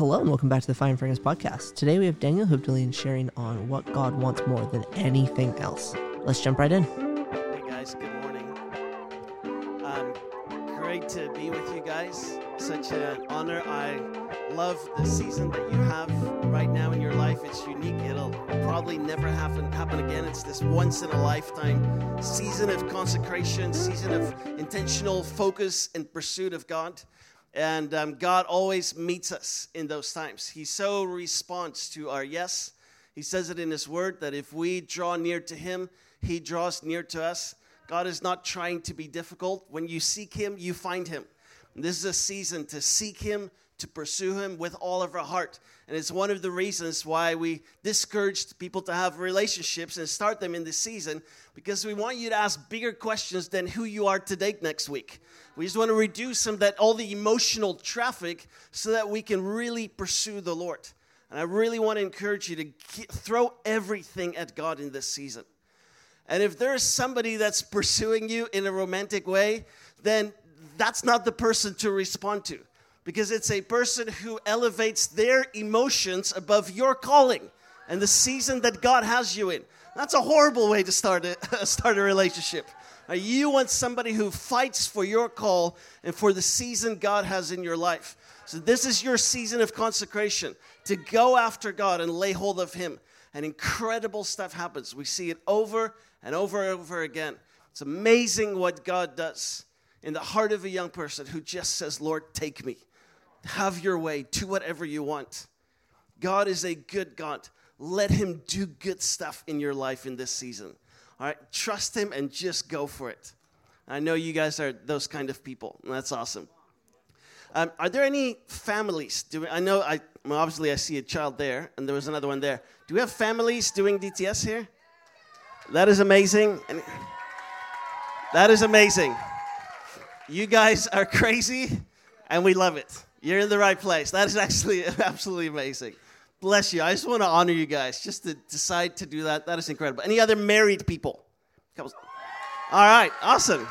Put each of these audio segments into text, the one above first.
Hello and welcome back to the Fire and Furnace podcast. Today we have Daniel Hoogteijling sharing on what God wants more than anything else. Let's jump right in. Hey guys, good morning. Um, great to be with you guys. Such an honor. I love the season that you have right now in your life. It's unique. It'll probably never happen happen again. It's this once in a lifetime season of consecration, season of intentional focus and pursuit of God. And um, God always meets us in those times. He so responds to our yes. He says it in His Word that if we draw near to Him, He draws near to us. God is not trying to be difficult. When you seek Him, you find Him. And this is a season to seek Him, to pursue Him with all of our heart. And it's one of the reasons why we discouraged people to have relationships and start them in this season because we want you to ask bigger questions than who you are to date next week. We just want to reduce some that all the emotional traffic so that we can really pursue the Lord. And I really want to encourage you to throw everything at God in this season. And if there's somebody that's pursuing you in a romantic way, then that's not the person to respond to because it's a person who elevates their emotions above your calling and the season that God has you in. That's a horrible way to start a, start a relationship. You want somebody who fights for your call and for the season God has in your life. So, this is your season of consecration to go after God and lay hold of Him. And incredible stuff happens. We see it over and over and over again. It's amazing what God does in the heart of a young person who just says, Lord, take me. Have your way. Do whatever you want. God is a good God. Let Him do good stuff in your life in this season. All right, trust Him and just go for it. I know you guys are those kind of people. That's awesome. Um, are there any families? Do we, I know? I well, obviously I see a child there, and there was another one there. Do we have families doing DTS here? That is amazing. That is amazing. You guys are crazy, and we love it. You're in the right place. That is actually absolutely amazing. Bless you. I just want to honor you guys. Just to decide to do that, that is incredible. Any other married people? Couples? All right, awesome.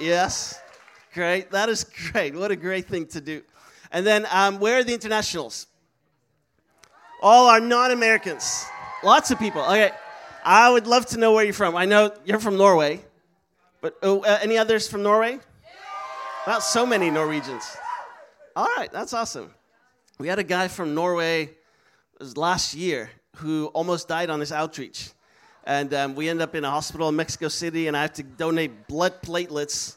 Yes, great. That is great. What a great thing to do. And then, um, where are the internationals? All are non Americans. Lots of people. Okay, I would love to know where you're from. I know you're from Norway, but oh, uh, any others from Norway? Not so many Norwegians. All right, that's awesome. We had a guy from Norway last year who almost died on his outreach. And um, we ended up in a hospital in Mexico City, and I have to donate blood platelets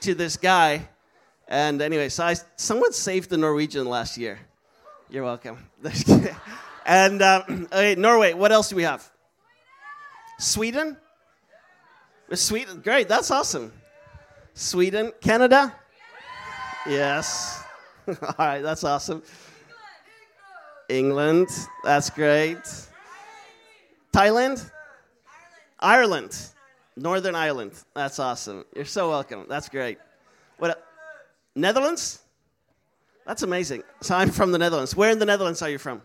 to this guy. And anyway, so I, someone saved the Norwegian last year. You're welcome. and um, okay, Norway, what else do we have? Sweden? Sweden, great, that's awesome. Sweden, Canada? Yes. All right, that's awesome. England, that's great. Thailand? Ireland. Northern Ireland. That's awesome. You're so welcome. That's great. What? Netherlands? That's amazing. So I'm from the Netherlands. Where in the Netherlands are you from?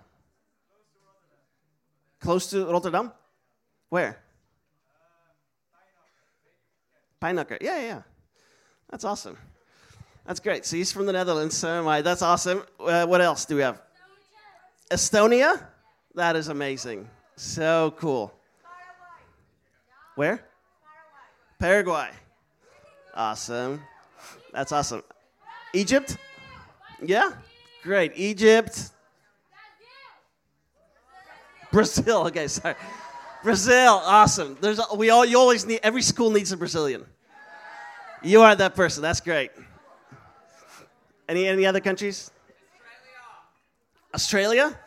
Close to Rotterdam? Where? Pijnacker. Yeah, yeah. That's awesome. That's great. So he's from the Netherlands. So am I. That's awesome. Uh, what else do we have? Estonia? That is amazing. So cool. Where? Paraguay. Awesome. That's awesome. Egypt? Yeah? Great. Egypt. Brazil. Okay, sorry. Brazil. Awesome. There's we all you always need every school needs a Brazilian. You are that person. That's great. Any any other countries? Australia. Australia?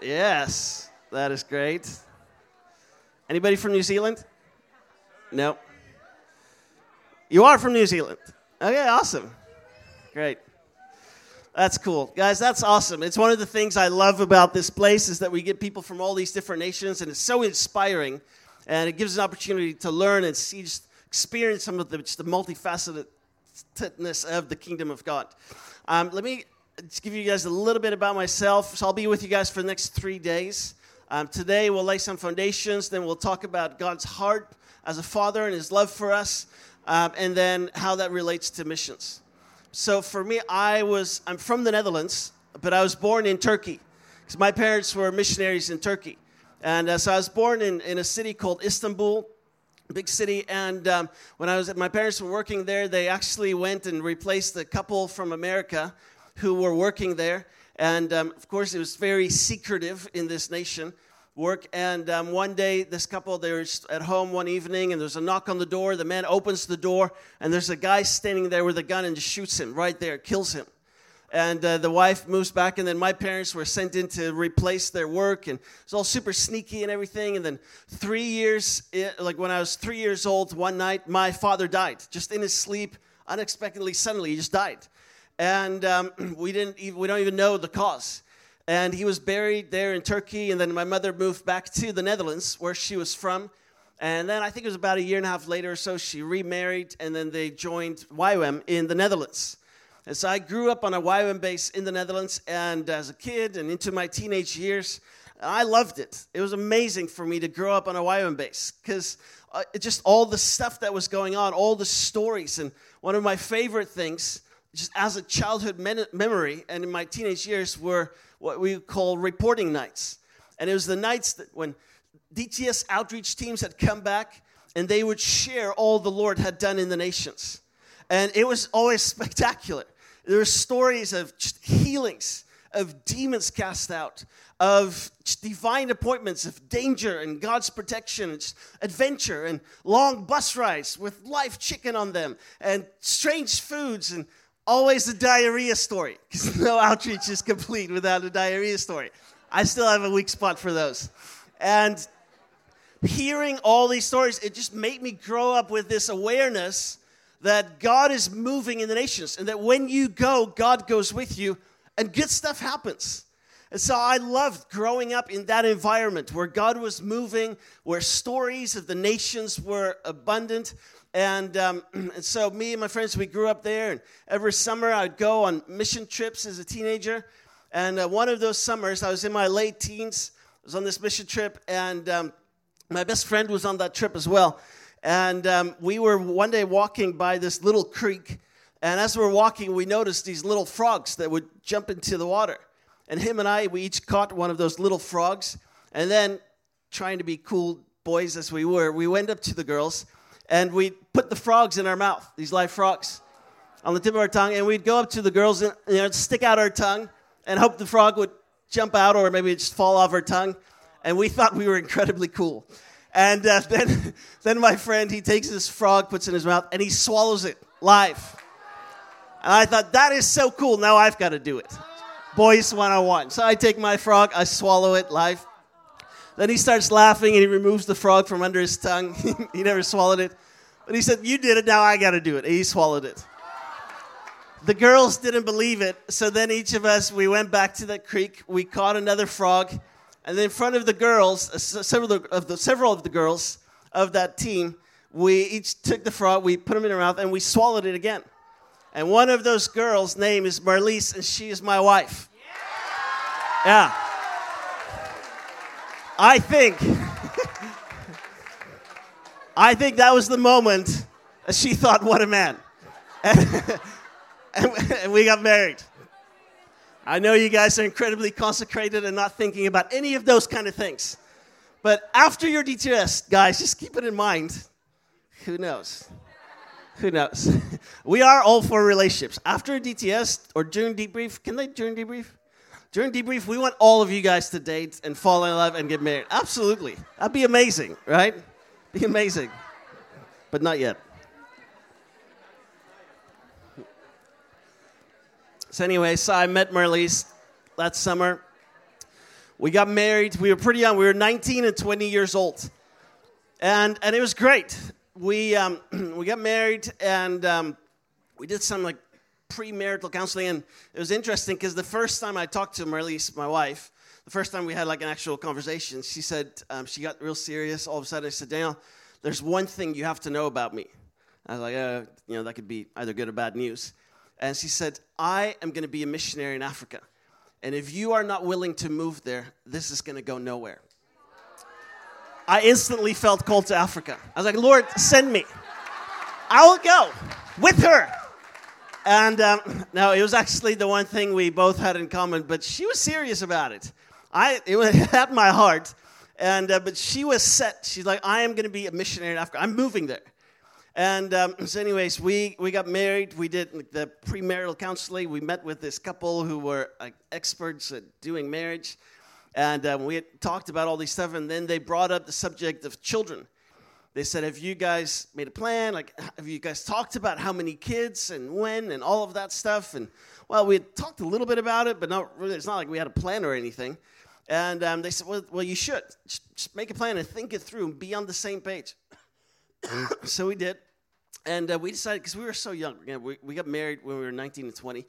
Yes, that is great. Anybody from New Zealand? No. You are from New Zealand. Okay, awesome. Great. That's cool. Guys, that's awesome. It's one of the things I love about this place is that we get people from all these different nations and it's so inspiring and it gives an opportunity to learn and see just experience some of the, the multifacetedness of the kingdom of God. Um, let me just give you guys a little bit about myself. So I'll be with you guys for the next three days. Um, today we'll lay some foundations, then we'll talk about God's heart as a father and his love for us, um, and then how that relates to missions. So for me, I was I'm from the Netherlands, but I was born in Turkey because my parents were missionaries in Turkey. And uh, so I was born in, in a city called Istanbul, big city. And um, when I was, at my parents were working there, they actually went and replaced a couple from America who were working there. And um, of course, it was very secretive in this nation work. And um, one day, this couple, they were at home one evening, and there's a knock on the door. The man opens the door, and there's a guy standing there with a gun and just shoots him right there, kills him. And uh, the wife moves back, and then my parents were sent in to replace their work, and it's all super sneaky and everything. And then three years, like when I was three years old, one night, my father died just in his sleep, unexpectedly, suddenly, he just died. And um, we didn't, even, we don't even know the cause and he was buried there in Turkey. And then my mother moved back to the Netherlands, where she was from. And then I think it was about a year and a half later or so, she remarried, and then they joined YWAM in the Netherlands. And so I grew up on a YWAM base in the Netherlands, and as a kid and into my teenage years, I loved it. It was amazing for me to grow up on a YWAM base because uh, just all the stuff that was going on, all the stories. And one of my favorite things, just as a childhood memory and in my teenage years, were what we call reporting nights. And it was the nights that when DTS outreach teams had come back and they would share all the Lord had done in the nations. And it was always spectacular. There were stories of healings, of demons cast out, of divine appointments, of danger and God's protection, and adventure, and long bus rides with live chicken on them, and strange foods, and always a diarrhea story because no outreach is complete without a diarrhea story. I still have a weak spot for those. And hearing all these stories, it just made me grow up with this awareness that God is moving in the nations and that when you go, God goes with you and good stuff happens. And so I loved growing up in that environment where God was moving, where stories of the nations were abundant, and, um, and so me and my friends, we grew up there. And every summer I'd go on mission trips as a teenager. And uh, one of those summers, I was in my late teens, I was on this mission trip, and um, my best friend was on that trip as well. And um, we were one day walking by this little creek. And as we were walking, we noticed these little frogs that would jump into the water. And him and I, we each caught one of those little frogs. And then, trying to be cool boys as we were, we went up to the girls and we'd put the frogs in our mouth, these live frogs, on the tip of our tongue, and we'd go up to the girls and you know, stick out our tongue and hope the frog would jump out or maybe just fall off our tongue. And we thought we were incredibly cool. And uh, then, then my friend, he takes this frog, puts it in his mouth, and he swallows it live. And I thought, that is so cool. Now I've got to do it. Boys 101. So I take my frog, I swallow it live. Then he starts laughing and he removes the frog from under his tongue. he never swallowed it. But he said, You did it, now I got to do it. And he swallowed it. The girls didn't believe it, so then each of us, we went back to the creek, we caught another frog, and then in front of the girls, uh, several of the, several of the girls of that team, we each took the frog, we put them in our mouth, and we swallowed it again. And one of those girls' name is Marlise, and she is my wife. Yeah. I think, I think that was the moment she thought, what a man. and, and we got married. I know you guys are incredibly consecrated and not thinking about any of those kind of things. But after your DTS, guys, just keep it in mind. Who knows? Who knows? we are all for relationships. After a DTS or during debrief, can they during debrief? During debrief, we want all of you guys to date and fall in love and get married. Absolutely. That'd be amazing, right? Be amazing. But not yet. So, anyway, so I met Marlise that summer. We got married. We were pretty young. We were 19 and 20 years old. And, and it was great. We, um, we got married and um, we did some like premarital counseling, and it was interesting because the first time I talked to Marlise, my wife, the first time we had like an actual conversation, she said um, she got real serious. All of a sudden, I said, Daniel, there's one thing you have to know about me. I was like, uh, you know, that could be either good or bad news. And she said, I am going to be a missionary in Africa. And if you are not willing to move there, this is going to go nowhere. I instantly felt called to Africa. I was like, Lord, send me. I will go with her. and um, no, it was actually the one thing we both had in common. But she was serious about it. I it was at my heart, and uh, but she was set. She's like, I am going to be a missionary in Africa. I'm moving there. And um, so, anyways, we, we got married. We did the premarital counseling. We met with this couple who were experts at doing marriage. And um, we talked about all these stuff. And then they brought up the subject of children. They said, Have you guys made a plan? Like, have you guys talked about how many kids and when and all of that stuff? And well, we had talked a little bit about it, but not really. It's not like we had a plan or anything. And um, they said, well, well, you should. Just make a plan and think it through and be on the same page. So we did. And uh, we decided, because we were so young, we, we got married when we were 19 and 20.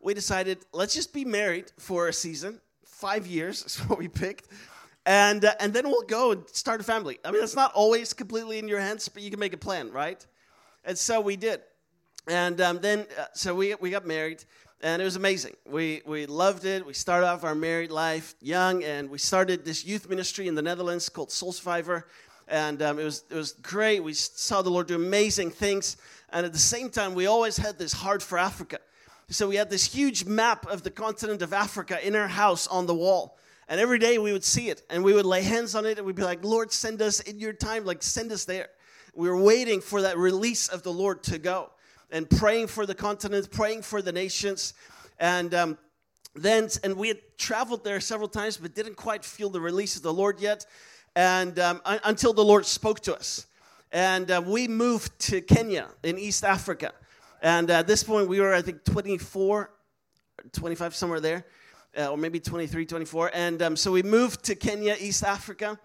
We decided, let's just be married for a season. Five years is what we picked. And, uh, and then we'll go and start a family. I mean, it's not always completely in your hands, but you can make a plan, right? And so we did. And um, then, uh, so we, we got married, and it was amazing. We, we loved it. We started off our married life young, and we started this youth ministry in the Netherlands called Soul Survivor and um, it was it was great. We saw the Lord do amazing things, and at the same time, we always had this heart for Africa. So we had this huge map of the continent of Africa in our house on the wall. And every day we would see it and we would lay hands on it and we'd be like, Lord, send us in your time, like send us there. We were waiting for that release of the Lord to go and praying for the continent, praying for the nations. And um, then, and we had traveled there several times, but didn't quite feel the release of the Lord yet and um, until the Lord spoke to us. And uh, we moved to Kenya in East Africa. And at this point, we were, I think, 24, 25, somewhere there, uh, or maybe 23, 24. And um, so we moved to Kenya, East Africa.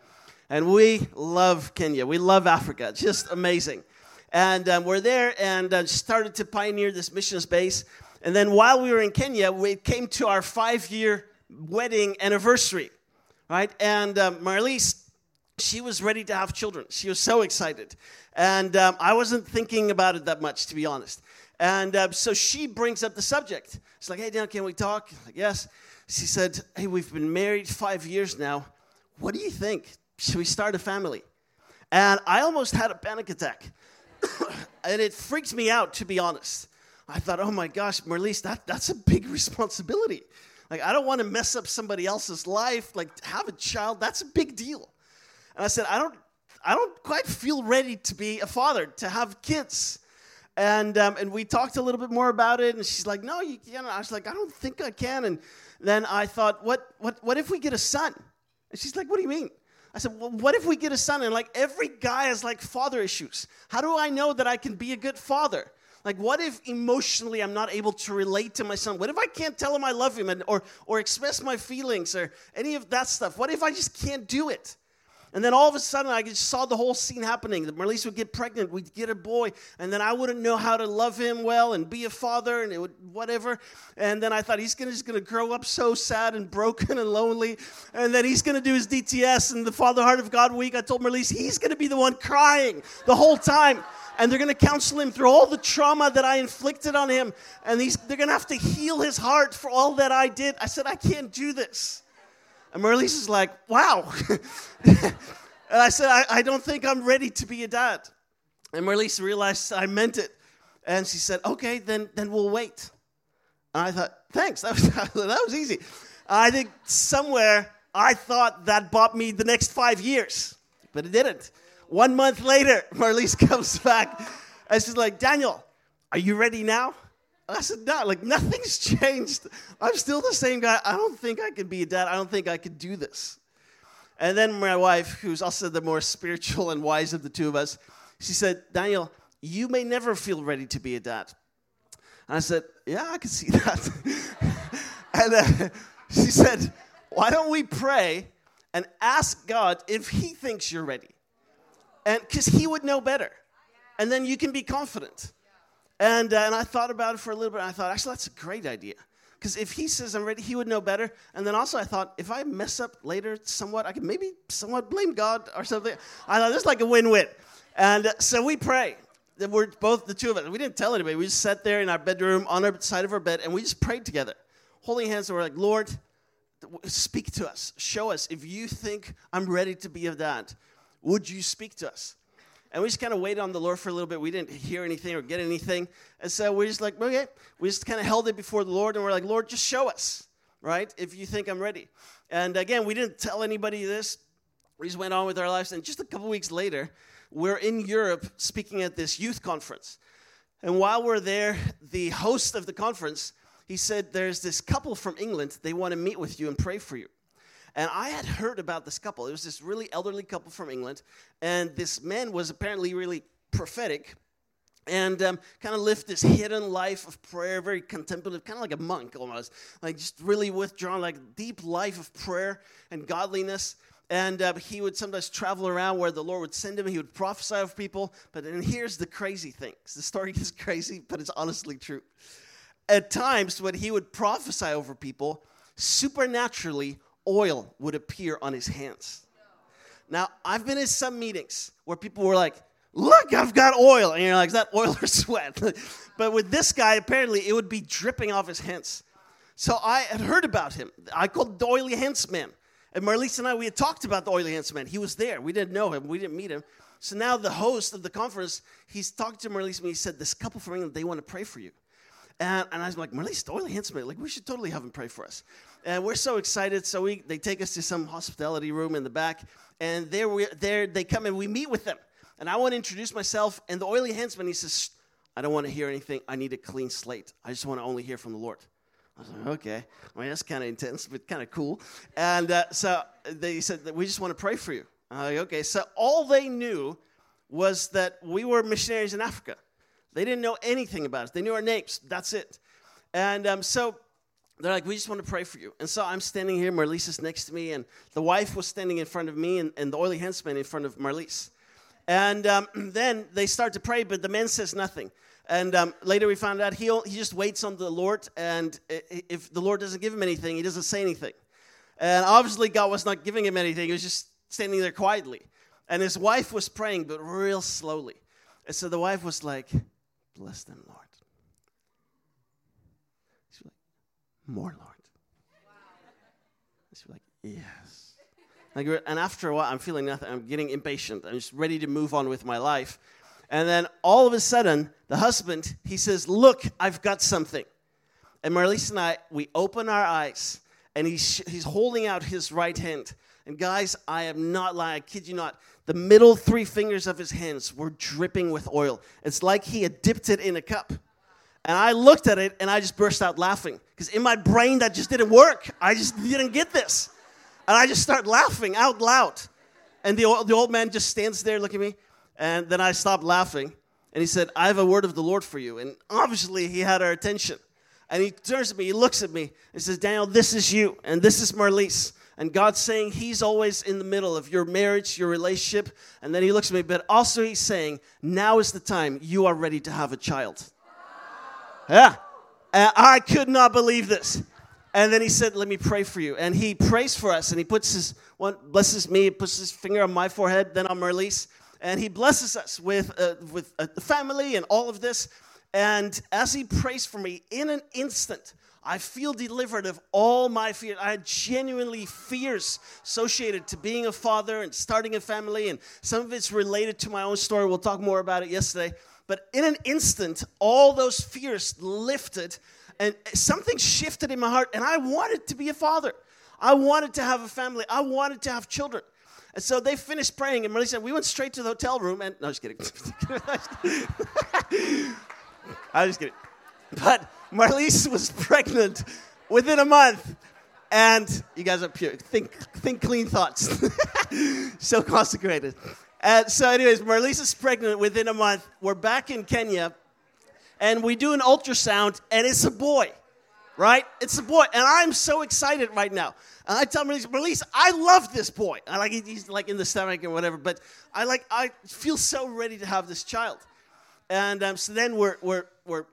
And we love Kenya. We love Africa. Just amazing. And um, we're there and uh, started to pioneer this mission space. And then while we were in Kenya, we came to our five year wedding anniversary, right? And um, Marlies she was ready to have children. She was so excited. And um, I wasn't thinking about it that much, to be honest. And uh, so she brings up the subject. She's like, hey, Dan, can we talk? Like, yes. She said, hey, we've been married five years now. What do you think? Should we start a family? And I almost had a panic attack. and it freaked me out, to be honest. I thought, oh my gosh, Marlies, that, that's a big responsibility. Like, I don't want to mess up somebody else's life. Like, have a child, that's a big deal. And I said, I don't, I don't quite feel ready to be a father, to have kids. And, um, and we talked a little bit more about it, and she's like, No, you can't. I was like, I don't think I can. And then I thought, What, what, what if we get a son? And she's like, What do you mean? I said, Well, what if we get a son? And like every guy has like father issues. How do I know that I can be a good father? Like, what if emotionally I'm not able to relate to my son? What if I can't tell him I love him and, or, or express my feelings or any of that stuff? What if I just can't do it? And then all of a sudden, I just saw the whole scene happening. That Marlies would get pregnant, we'd get a boy, and then I wouldn't know how to love him well and be a father, and it would whatever. And then I thought he's gonna, just going to grow up so sad and broken and lonely, and then he's going to do his DTS and the Father Heart of God week. I told Marlies he's going to be the one crying the whole time and they're going to counsel him through all the trauma that I inflicted on him, and they're going to have to heal his heart for all that I did. I said, I can't do this. And Marlies is like, wow. and I said, I, I don't think I'm ready to be a dad. And Marlies realized I meant it. And she said, okay, then, then we'll wait. And I thought, thanks, that was, that was easy. I think somewhere I thought that bought me the next five years, but it didn't. One month later, Marlies comes back and she's like, Daniel, are you ready now? I said, no, like nothing's changed. I'm still the same guy. I don't think I could be a dad. I don't think I could do this. And then my wife, who's also the more spiritual and wise of the two of us, she said, Daniel, you may never feel ready to be a dad. And I said, yeah, I can see that. and uh, she said, why don't we pray and ask God if he thinks you're ready? And because he would know better. And then you can be confident. And, uh, and I thought about it for a little bit. And I thought, actually, that's a great idea. Because if he says I'm ready, he would know better. And then also, I thought, if I mess up later somewhat, I could maybe somewhat blame God or something. I thought, this is like a win win. And uh, so we pray. We're both the two of us. We didn't tell anybody. We just sat there in our bedroom on our side of our bed and we just prayed together, holding hands. And we're like, Lord, speak to us. Show us. If you think I'm ready to be a dad, would you speak to us? And we just kind of waited on the Lord for a little bit. We didn't hear anything or get anything. And so we just like, okay. We just kind of held it before the Lord and we're like, Lord, just show us, right? If you think I'm ready. And again, we didn't tell anybody this. We just went on with our lives. And just a couple weeks later, we're in Europe speaking at this youth conference. And while we're there, the host of the conference, he said, There's this couple from England. They want to meet with you and pray for you. And I had heard about this couple. It was this really elderly couple from England. And this man was apparently really prophetic and um, kind of lived this hidden life of prayer, very contemplative, kind of like a monk almost, like just really withdrawn, like deep life of prayer and godliness. And uh, he would sometimes travel around where the Lord would send him. He would prophesy over people. But and here's the crazy thing: the story is crazy, but it's honestly true. At times, when he would prophesy over people, supernaturally oil would appear on his hands. Now, I've been in some meetings where people were like, Look, I've got oil. And you're like, Is that oil or sweat? but with this guy, apparently, it would be dripping off his hands. So I had heard about him. I called the oily hands man. And Marlise and I, we had talked about the oily hands man. He was there. We didn't know him, we didn't meet him. So now the host of the conference, he's talking to Marlise and he said, This couple from England, they want to pray for you. And, and I was like, Marlise, the oily hands man, like, we should totally have him pray for us. And we're so excited. So we, they take us to some hospitality room in the back. And there, we, there they come and we meet with them. And I want to introduce myself. And the oily handsman, he says, I don't want to hear anything. I need a clean slate. I just want to only hear from the Lord. I was like, okay. I mean, that's kind of intense, but kind of cool. And uh, so they said, that we just want to pray for you. Like, okay. So all they knew was that we were missionaries in Africa. They didn't know anything about us. They knew our names. That's it. And um, so they're like, we just want to pray for you. And so I'm standing here, Marlise is next to me, and the wife was standing in front of me, and, and the oily henchman in front of Marlise. And um, then they start to pray, but the man says nothing. And um, later we found out he, he just waits on the Lord, and if the Lord doesn't give him anything, he doesn't say anything. And obviously, God was not giving him anything, he was just standing there quietly. And his wife was praying, but real slowly. And so the wife was like, Bless them, Lord. more, Lord. She's like, yes. Like, and after a while, I'm feeling nothing. I'm getting impatient. I'm just ready to move on with my life. And then all of a sudden, the husband, he says, Look, I've got something. And Marlise and I, we open our eyes, and he's, he's holding out his right hand. And guys, I am not lying, I kid you not. The middle three fingers of his hands were dripping with oil. It's like he had dipped it in a cup. And I looked at it and I just burst out laughing because in my brain that just didn't work. I just didn't get this. And I just start laughing out loud. And the old, the old man just stands there looking at me. And then I stopped laughing. And he said, I have a word of the Lord for you. And obviously he had our attention. And he turns to me, he looks at me, and says, Daniel, this is you, and this is Marlise. And God's saying He's always in the middle of your marriage, your relationship. And then He looks at me, but also He's saying, now is the time you are ready to have a child. Yeah. And I could not believe this. And then he said, Let me pray for you. And he prays for us and he puts his one blesses me, puts his finger on my forehead, then on Marlise, and he blesses us with uh, with uh, the family and all of this. And as he prays for me, in an instant, I feel delivered of all my fears. I had genuinely fears associated to being a father and starting a family, and some of it's related to my own story. We'll talk more about it yesterday. But in an instant, all those fears lifted and something shifted in my heart, and I wanted to be a father. I wanted to have a family. I wanted to have children. And so they finished praying, and Marlise said, We went straight to the hotel room, and no, just kidding. I was just kidding. But Marlise was pregnant within a month. And you guys are pure. Think, think clean thoughts. so consecrated. And so, anyways, Marlise is pregnant within a month. We're back in Kenya, and we do an ultrasound, and it's a boy, right? It's a boy, and I'm so excited right now. And I tell Marlise, Marlise, I love this boy. I like he's like in the stomach or whatever, but I like I feel so ready to have this child. And um, so then we're we're we're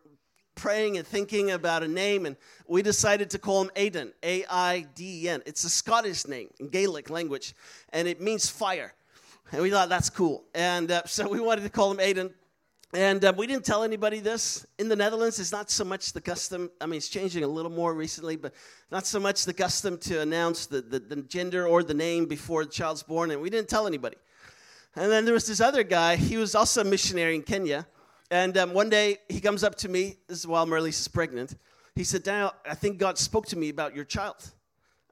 praying and thinking about a name, and we decided to call him Aiden, A I D E N. It's a Scottish name in Gaelic language, and it means fire. And we thought that's cool. And uh, so we wanted to call him Aiden. And uh, we didn't tell anybody this. In the Netherlands, it's not so much the custom. I mean, it's changing a little more recently, but not so much the custom to announce the, the, the gender or the name before the child's born. And we didn't tell anybody. And then there was this other guy. He was also a missionary in Kenya. And um, one day he comes up to me. This is while Marlise is pregnant. He said, Daniel, I think God spoke to me about your child.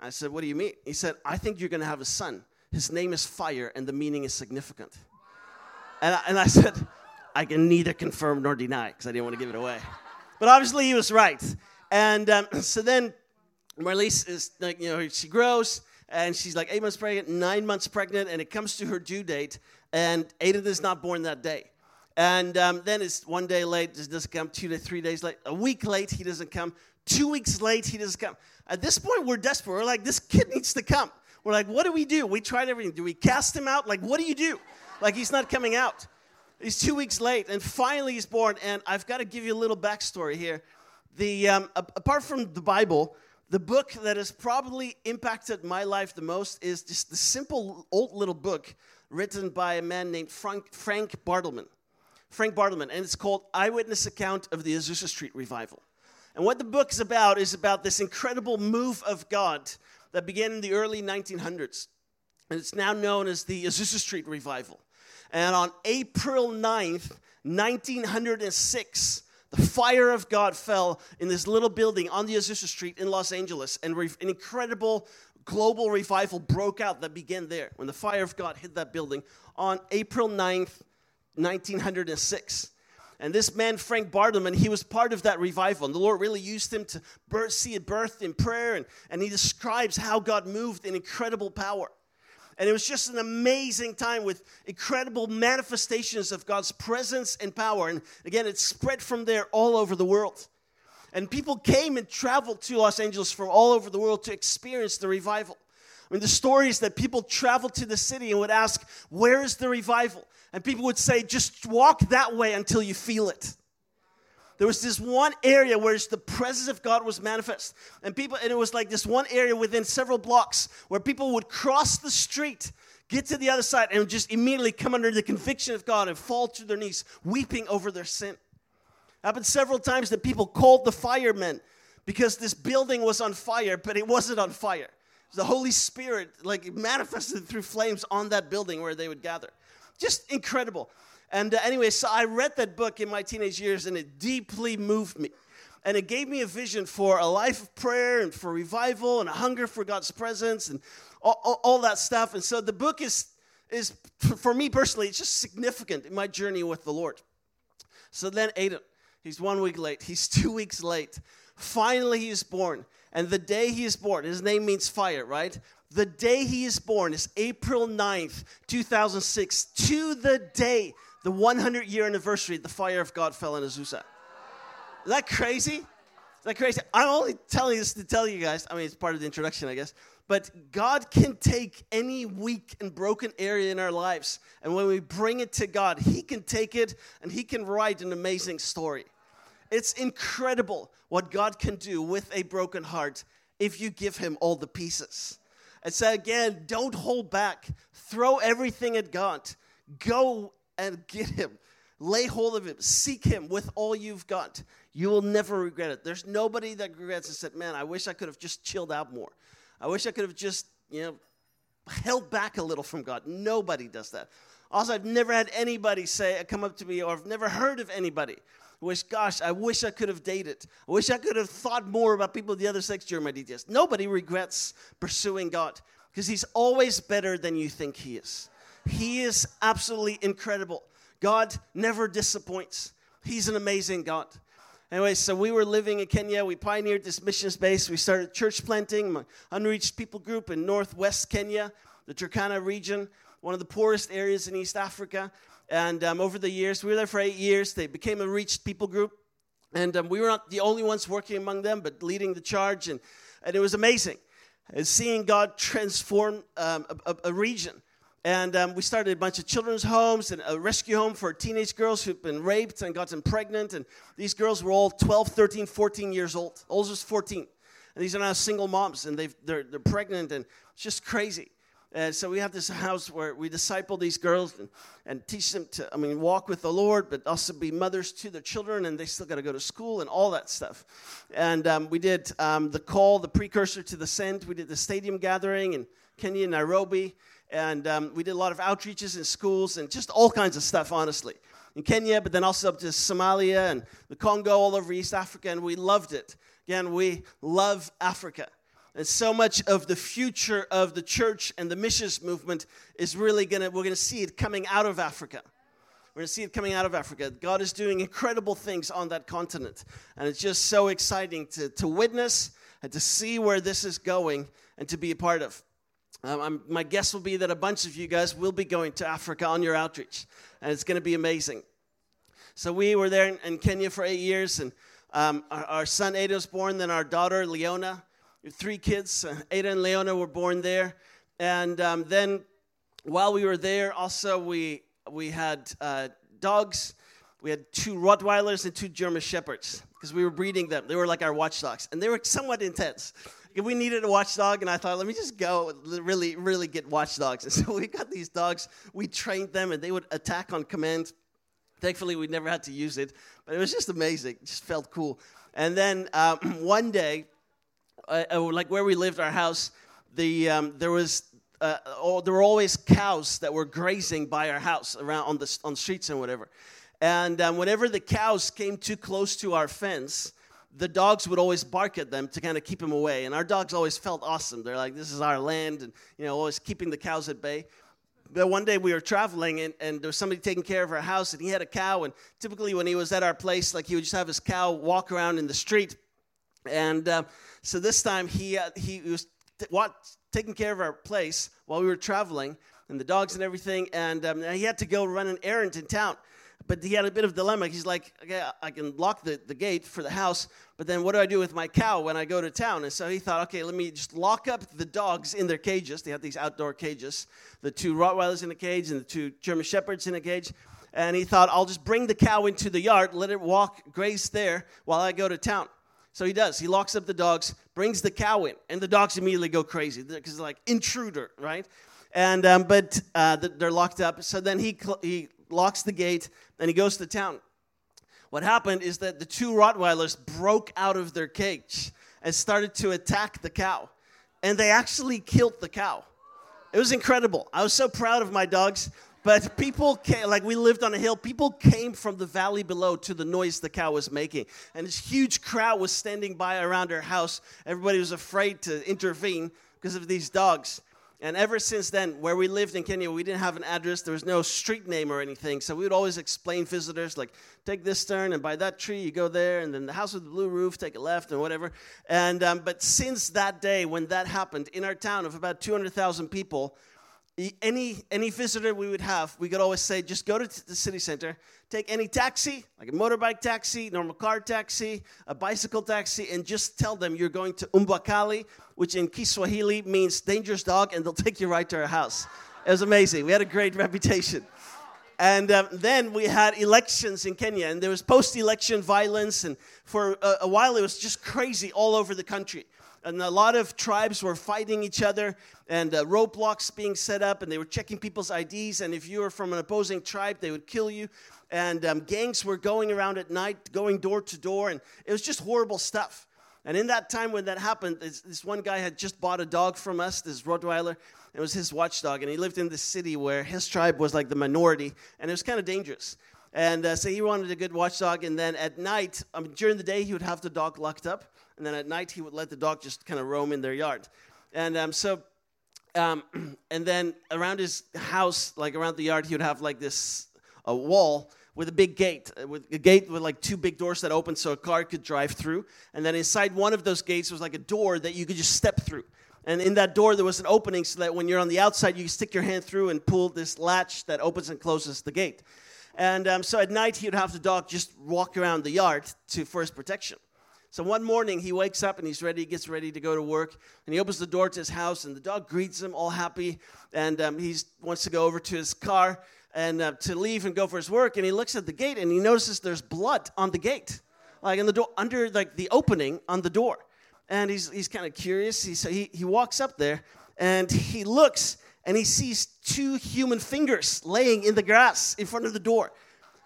I said, What do you mean? He said, I think you're going to have a son. His name is Fire, and the meaning is significant. And I, and I said, I can neither confirm nor deny because I didn't want to give it away. But obviously, he was right. And um, so then Marlise is like, you know, she grows and she's like eight months pregnant, nine months pregnant, and it comes to her due date, and Aiden is not born that day. And um, then it's one day late, doesn't come, two to three days late, a week late, he doesn't come, two weeks late, he doesn't come. At this point, we're desperate. We're like, this kid needs to come. We're like, what do we do? We tried everything. Do we cast him out? Like, what do you do? Like, he's not coming out. He's two weeks late, and finally he's born. And I've got to give you a little backstory here. The um, apart from the Bible, the book that has probably impacted my life the most is just the simple old little book written by a man named Frank, Frank Bartleman. Frank Bartleman, and it's called Eyewitness Account of the Azusa Street Revival. And what the book is about is about this incredible move of God that began in the early 1900s. And it's now known as the Azusa Street Revival. And on April 9th, 1906, the fire of God fell in this little building on the Azusa Street in Los Angeles, and an incredible global revival broke out that began there when the fire of God hit that building on April 9th, 1906. And this man, Frank Bartleman, he was part of that revival. And the Lord really used him to birth, see it birthed in prayer. And, and he describes how God moved in incredible power. And it was just an amazing time with incredible manifestations of God's presence and power. And again, it spread from there all over the world. And people came and traveled to Los Angeles from all over the world to experience the revival. Mean, the stories that people traveled to the city and would ask, Where is the revival? And people would say, Just walk that way until you feel it there was this one area where the presence of God was manifest. And people, and it was like this one area within several blocks where people would cross the street, get to the other side, and just immediately come under the conviction of God and fall to their knees, weeping over their sin. Happened several times that people called the firemen because this building was on fire, but it wasn't on fire. The Holy Spirit, like, manifested through flames on that building where they would gather. Just incredible. And uh, anyway, so I read that book in my teenage years and it deeply moved me. And it gave me a vision for a life of prayer and for revival and a hunger for God's presence and all, all, all that stuff. And so the book is, is, for me personally, it's just significant in my journey with the Lord. So then Aiden, he's one week late, he's two weeks late. Finally, he is born. And the day he is born, his name means fire, right? The day he is born is April 9th, 2006, to the day the 100 year anniversary, the fire of God fell in Azusa. Is that crazy? Is that crazy? I'm only telling this to tell you guys. I mean, it's part of the introduction, I guess. But God can take any weak and broken area in our lives, and when we bring it to God, He can take it and He can write an amazing story. It's incredible what God can do with a broken heart if you give Him all the pieces. And so, again, don't hold back. Throw everything at God. Go and get him. Lay hold of him. Seek him with all you've got. You will never regret it. There's nobody that regrets and said, Man, I wish I could have just chilled out more. I wish I could have just, you know, held back a little from God. Nobody does that. Also, I've never had anybody say, come up to me, or I've never heard of anybody wish, gosh, I wish I could have dated. I wish I could have thought more about people of the other sex during my DTS. Nobody regrets pursuing God because He's always better than you think He is. He is absolutely incredible. God never disappoints. He's an amazing God. Anyway, so we were living in Kenya. We pioneered this mission space. We started church planting, unreached people group in northwest Kenya, the Turkana region, one of the poorest areas in East Africa. And um, over the years, we were there for eight years. They became a reached people group. And um, we were not the only ones working among them, but leading the charge. And, and it was amazing and seeing God transform um, a, a, region. And um, we started a bunch of children's homes and a rescue home for teenage girls who've been raped and gotten pregnant. And these girls were all 12, 13, 14 years old. Oldest was 14. And these are now single moms and they've, they're, they're pregnant and it's just crazy. And so we have this house where we disciple these girls and, and teach them to, I mean, walk with the Lord, but also be mothers to their children, and they still got to go to school and all that stuff. And um, we did um, the call, the precursor to the send. We did the stadium gathering in Kenya, Nairobi. And um, we did a lot of outreaches in schools and just all kinds of stuff, honestly. In Kenya, but then also up to Somalia and the Congo, all over East Africa, and we loved it. Again, we love Africa. And so much of the future of the church and the missions movement is really going to, we're going to see it coming out of Africa. We're going to see it coming out of Africa. God is doing incredible things on that continent. And it's just so exciting to, to witness and to see where this is going and to be a part of. Um, my guess will be that a bunch of you guys will be going to Africa on your outreach, and it's going to be amazing. So we were there in, in Kenya for eight years, and um, our, our, son Aiden was born, then our daughter Leona. Three kids, uh, Aiden and Leona were born there, and um, then while we were there, also we we had uh, dogs. We had two Rottweilers and two German Shepherds because we were breeding them. They were like our watchdogs, and they were somewhat intense. We needed a watchdog, and I thought, let me just go really, really get watchdogs. And so we got these dogs. We trained them, and they would attack on command. Thankfully, we never had to use it, but it was just amazing. It just felt cool. And then um, one day, uh, uh, like where we lived, our house, the um, there was uh, oh, there were always cows that were grazing by our house around on the on streets and whatever. And um, whenever the cows came too close to our fence, the dogs would always bark at them to kind of keep them away. And our dogs always felt awesome. They're like, "This is our land," and you know, always keeping the cows at bay. But one day we were traveling, and, and there was somebody taking care of our house, and he had a cow. And typically, when he was at our place, like he would just have his cow walk around in the street. And uh, so this time he uh, he was t- what, taking care of our place while we were traveling and the dogs and everything. And um, he had to go run an errand in town. But he had a bit of dilemma. He's like, okay, I can lock the, the gate for the house, but then what do I do with my cow when I go to town? And so he thought, okay, let me just lock up the dogs in their cages. They have these outdoor cages, the two Rottweilers in a cage and the two German Shepherds in a cage. And he thought, I'll just bring the cow into the yard, let it walk, graze there while I go to town. So he does. He locks up the dogs, brings the cow in, and the dogs immediately go crazy because they're like intruder, right? And um, but uh, they're locked up. So then he cl- he locks the gate and he goes to town. What happened is that the two Rottweilers broke out of their cage and started to attack the cow, and they actually killed the cow. It was incredible. I was so proud of my dogs. But people came, like we lived on a hill, people came from the valley below to the noise the cow was making. And this huge crowd was standing by around our house. Everybody was afraid to intervene because of these dogs. And ever since then, where we lived in Kenya, we didn't have an address. There was no street name or anything. So we would always explain visitors, like, take this turn, and by that tree, you go there, and then the house with the blue roof, take a left, and whatever. And, um, but since that day, when that happened, in our town of about 200,000 people, any any visitor we would have, we could always say, just go to the city center, take any taxi, like a motorbike taxi, normal car taxi, a bicycle taxi, and just tell them you're going to Mbwa Kali, which in Kiswahili means dangerous dog, and they'll take you right to our house. It was amazing. We had a great reputation. And um, then we had elections in Kenya, and there was post election violence, and for a, a while it was just crazy all over the country and a lot of tribes were fighting each other and uh, roadblocks being set up and they were checking people's ids and if you were from an opposing tribe they would kill you. And um, gangs were going around at night going door to door and it was just horrible stuff. And in that time when that happened this, this one guy had just bought a dog from us this rottweiler. It was his watchdog and he lived in this city where his tribe was like the minority and it was kind of dangerous. And uh, so he wanted a good watchdog and then at night I mean, during the day he would have the dog locked up and then at night he would let the dog just kind of roam in their yard. And um, so, um, and then around his house, like around the yard, he would have like this a wall with a big gate, uh, with a gate with like two big doors that opened so a car could drive through. And then inside one of those gates was like a door that you could just step through. And in that door, there was an opening so that when you're on the outside, you stick your hand through and pull this latch that opens and closes the gate. And um, so at night, he would have the dog just walk around the yard to, for his protection. So one morning he wakes up and he's ready, gets ready to go to work, and he opens the door to his house, and the dog greets him all happy, and um, he wants to go over to his car and uh, to leave and go for his work, and he looks at the gate and he notices there's blood on the gate, like in the door under like the opening on the door, and he's he's kind of curious. He so he he walks up there and he looks and he sees two human fingers laying in the grass in front of the door.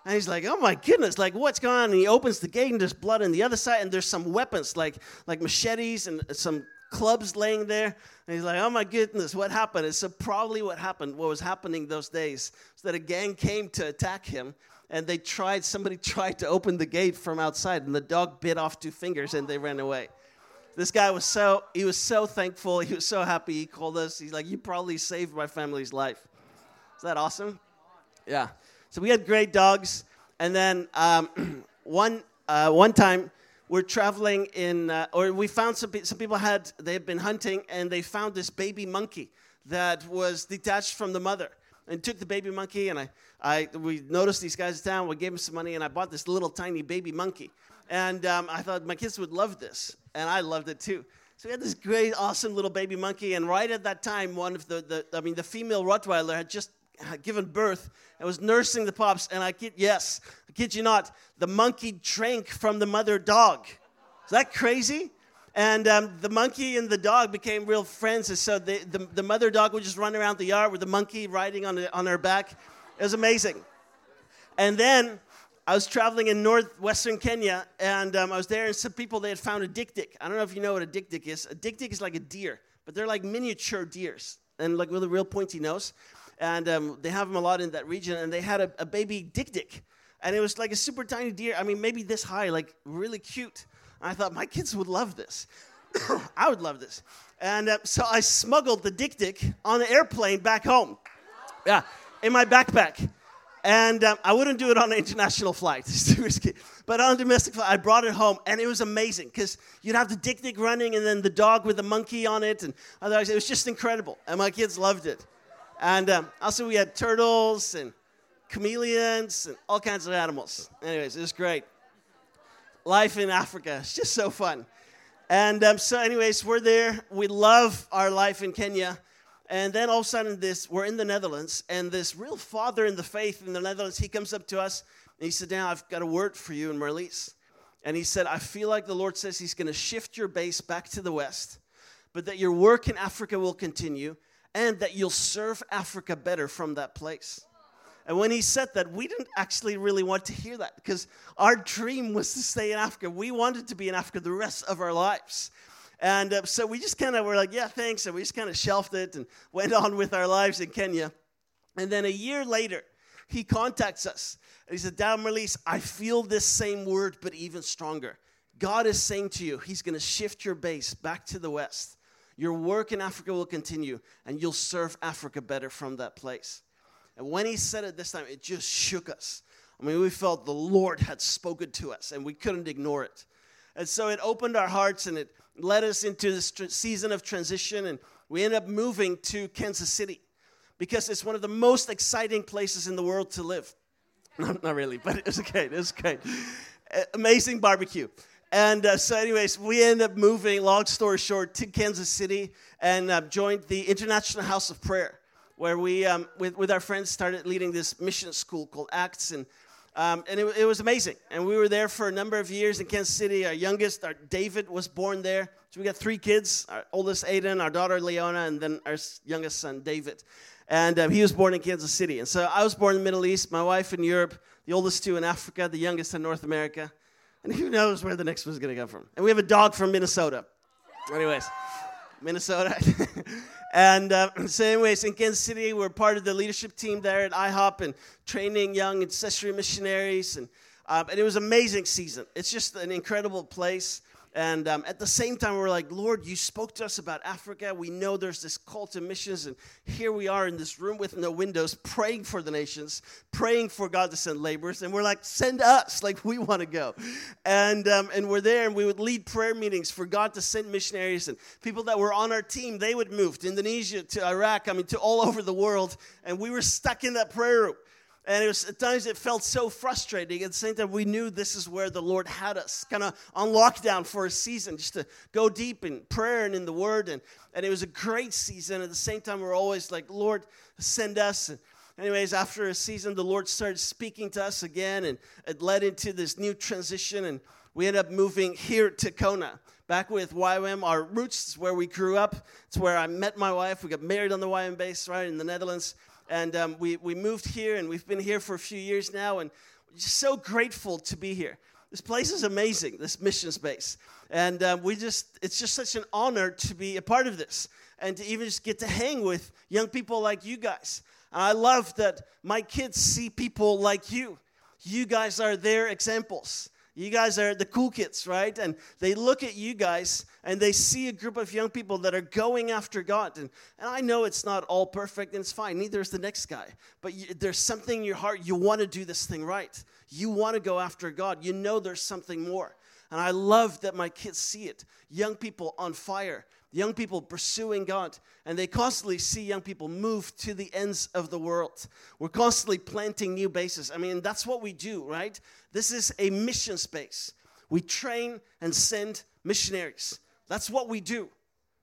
And he's like, oh my goodness, like what's going on? And he opens the gate and there's blood on the other side and there's some weapons like, like machetes and some clubs laying there. And he's like, oh my goodness, what happened? And so probably what happened, what was happening those days, was that a gang came to attack him and they tried, somebody tried to open the gate from outside and the dog bit off two fingers and they ran away. This guy was so, he was so thankful. He was so happy. He called us. He's like, you probably saved my family's life. Is that awesome? Yeah. So we had great dogs. And then um, one, uh, one time, we're traveling in, uh, or we found some, some people had, they had been hunting and they found this baby monkey that was detached from the mother and took the baby monkey and I, I we noticed these guys in town we gave them some money and i bought this little tiny baby monkey. And um, i thought my kids would love this and i loved it too. So we had this great awesome little baby monkey. And right at that time one of the, the i mean the female rottweiler had just given birth and was nursing the pups and i kid yes i kid you not the monkey drank from the mother dog is that crazy and um, the monkey and the dog became real friends. And so the, the, the, mother dog would just run around the yard with the monkey riding on, on her back. It was amazing. And then I was traveling in northwestern Kenya, and um, I was there, and some people they had found a dik-dik. I don't know if you know what a dik-dik is. A dik-dik is like a deer, but they're like miniature deers, and like with a real pointy nose. And um, they have them a lot in that region, and they had a, a baby dik-dik, and it was like a super tiny deer. I mean, maybe this high, like really cute. I thought my kids would love this. I would love this. And uh, so I smuggled the dik-dik on the airplane back home. Yeah, in my backpack. And um, I wouldn't do it on an international flight. It's too risky. But on a domestic flight, I brought it home, and it was amazing because you'd have the dik-dik running, and then the dog with the monkey on it, and otherwise it was just incredible. And my kids loved it. And um, also we had turtles and chameleons and all kinds of animals. Anyways, it was great life in Africa. It's just so fun. And um, so, anyways, we're there. We love our life in Kenya. And then all of a sudden, this we're in the Netherlands, and this real father in the faith in the Netherlands, he comes up to us and he said, "Now I've got a word for you in Marlies." And he said, "I feel like the Lord says He's going to shift your base back to the west, but that your work in Africa will continue, and that you'll serve Africa better from that place." And when he said that, we didn't actually really want to hear that because our dream was to stay in Africa. We wanted to be in Africa the rest of our lives. And uh, so we just kind of were like, yeah, thanks. And we just kind of shelved it and went on with our lives in Kenya. And then a year later, he contacts us. And he said, Dan Marlies, I feel this same word, but even stronger. God is saying to you, He's going to shift your base back to the west. Your work in Africa will continue, and you'll serve Africa better from that place. And when he said it this time, it just shook us. I mean, we felt the Lord had spoken to us and we couldn't ignore it. And so it opened our hearts and it led us into this season of transition. And we ended up moving to Kansas City because it's one of the most exciting places in the world to live. No, not really, but it was okay. It was great. Amazing barbecue. And uh, so, anyways, we ended up moving, long story short, to Kansas City and uh, joined the International House of Prayer where we, um, with, with our friends, started leading this mission school called Acts. And, um, and it, it, was amazing. And we were there for a number of years in Kansas City. Our youngest, our David, was born there. So we got three kids our oldest, Aiden, our daughter, Leona, and then our youngest son, David. And um, he was born in Kansas City. And so I was born in the Middle East, my wife in Europe, the oldest two in Africa, the youngest in North America. And who knows where the next one's going to come from. And we have a dog from Minnesota. Anyways, Minnesota. And uh, so, anyways, in Kansas City, we're part of the leadership team there at IHOP and training young intercessory missionaries. And, uh, and it was an amazing season. It's just an incredible place. And um, at the same time, we're like, Lord, you spoke to us about Africa. We know there's this call to missions. And here we are in this room with no windows, praying for the nations, praying for God to send laborers. And we're like, send us. Like, we want to go. And, um, and we're there, and we would lead prayer meetings for God to send missionaries. And people that were on our team, they would move to Indonesia, to Iraq, I mean, to all over the world. And we were stuck in that prayer room. And it was, at times it felt so frustrating. At the same time, we knew this is where the Lord had us, kind of on lockdown for a season, just to go deep in prayer and in the Word. And, and it was a great season. At the same time, we we're always like, Lord, send us. And anyways, after a season, the Lord started speaking to us again, and it led into this new transition. And we ended up moving here to Kona. Back with YWAM, our roots is where we grew up. It's where I met my wife. We got married on the YWAM base, right, in the Netherlands. And um, we, we moved here, and we've been here for a few years now, and we're just so grateful to be here. This place is amazing, this mission space. And um, we just, it's just such an honor to be a part of this and to even just get to hang with young people like you guys. And I love that my kids see people like you. You guys are their examples. You guys are the cool kids, right? And they look at you guys and they see a group of young people that are going after God. And, and I know it's not all perfect and it's fine. Neither is the next guy. But you, there's something in your heart. You want to do this thing right. You want to go after God. You know there's something more. And I love that my kids see it. Young people on fire, young people pursuing God, and they constantly see young people move to the ends of the world. We're constantly planting new bases. I mean, that's what we do, right? This is a mission space. We train and send missionaries. That's what we do.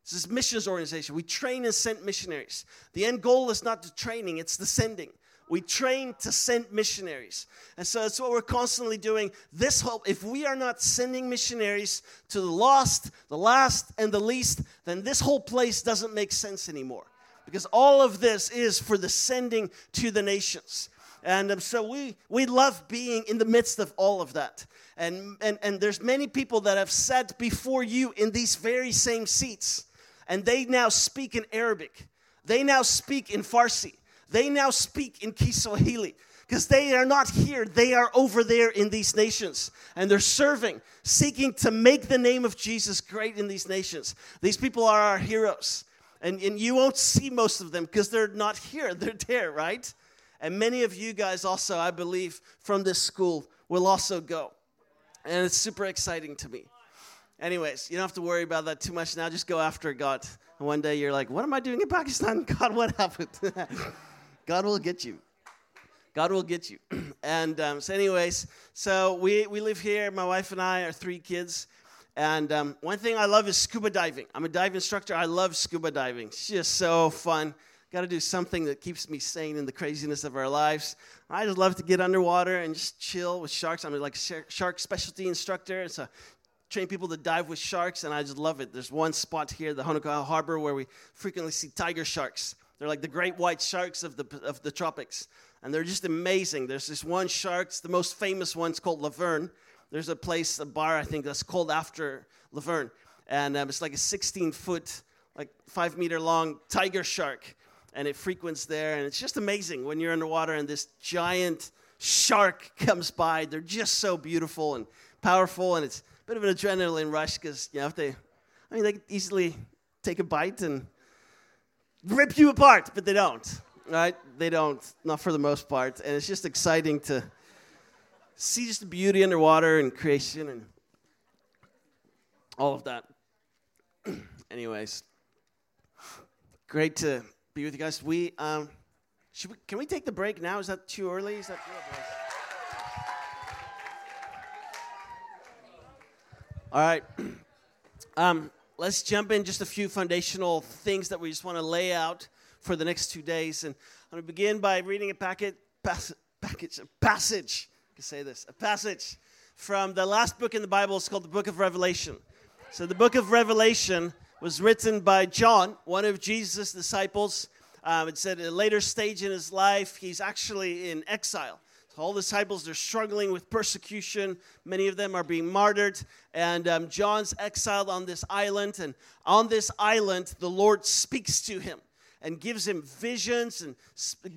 This is missions organization. We train and send missionaries. The end goal is not the training, it's the sending. We train to send missionaries. And so that's what we're constantly doing. This hope, if we are not sending missionaries to the lost, the last, and the least, then this whole place doesn't make sense anymore. Because all of this is for the sending to the nations. And um, so we, we love being in the midst of all of that. And, and, and there's many people that have sat before you in these very same seats. And they now speak in Arabic. They now speak in Farsi. They now speak in Kiswahili because they are not here. They are over there in these nations and they're serving, seeking to make the name of Jesus great in these nations. These people are our heroes. And, and you won't see most of them because they're not here. They're there, right? And many of you guys also, I believe, from this school will also go. And it's super exciting to me. Anyways, you don't have to worry about that too much now. Just go after God. And one day you're like, what am I doing in Pakistan? God, what happened? God will get you. God will get you. and um, so, anyways, so we, we live here. My wife and I are three kids. And um, one thing I love is scuba diving. I'm a dive instructor. I love scuba diving. It's just so fun. Got to do something that keeps me sane in the craziness of our lives. I just love to get underwater and just chill with sharks. I'm like a shark specialty instructor. And so train people to dive with sharks, and I just love it. There's one spot here, the Honokohau Harbor, where we frequently see tiger sharks. They're like the great white sharks of the, of the tropics. And they're just amazing. There's this one shark, the most famous one, it's called Laverne. There's a place, a bar, I think, that's called after Laverne. And um, it's like a 16 foot, like five meter long tiger shark. And it frequents there. And it's just amazing when you're underwater and this giant shark comes by. They're just so beautiful and powerful. And it's a bit of an adrenaline rush because, you know, if they, I mean, they could easily take a bite and rip you apart, but they don't, right? They don't, not for the most part. And it's just exciting to see just the beauty underwater and creation and all of that. Anyways, great to be with you guys. We, um, we, can we take the break now? Is that too early? Is that too early? All right. Um, let's jump in just a few foundational things that we just want to lay out for the next two days. And I'm going to begin by reading a packet, pass, package, a passage. I can say this, a passage from the last book in the Bible. It's called the Book of Revelation. So the Book of Revelation was written by John, one of Jesus' disciples. Um, it's at a later stage in his life. He's actually in exile. All disciples, they're struggling with persecution. Many of them are being martyred. And um, John's exiled on this island. And on this island, the Lord speaks to him and gives him visions and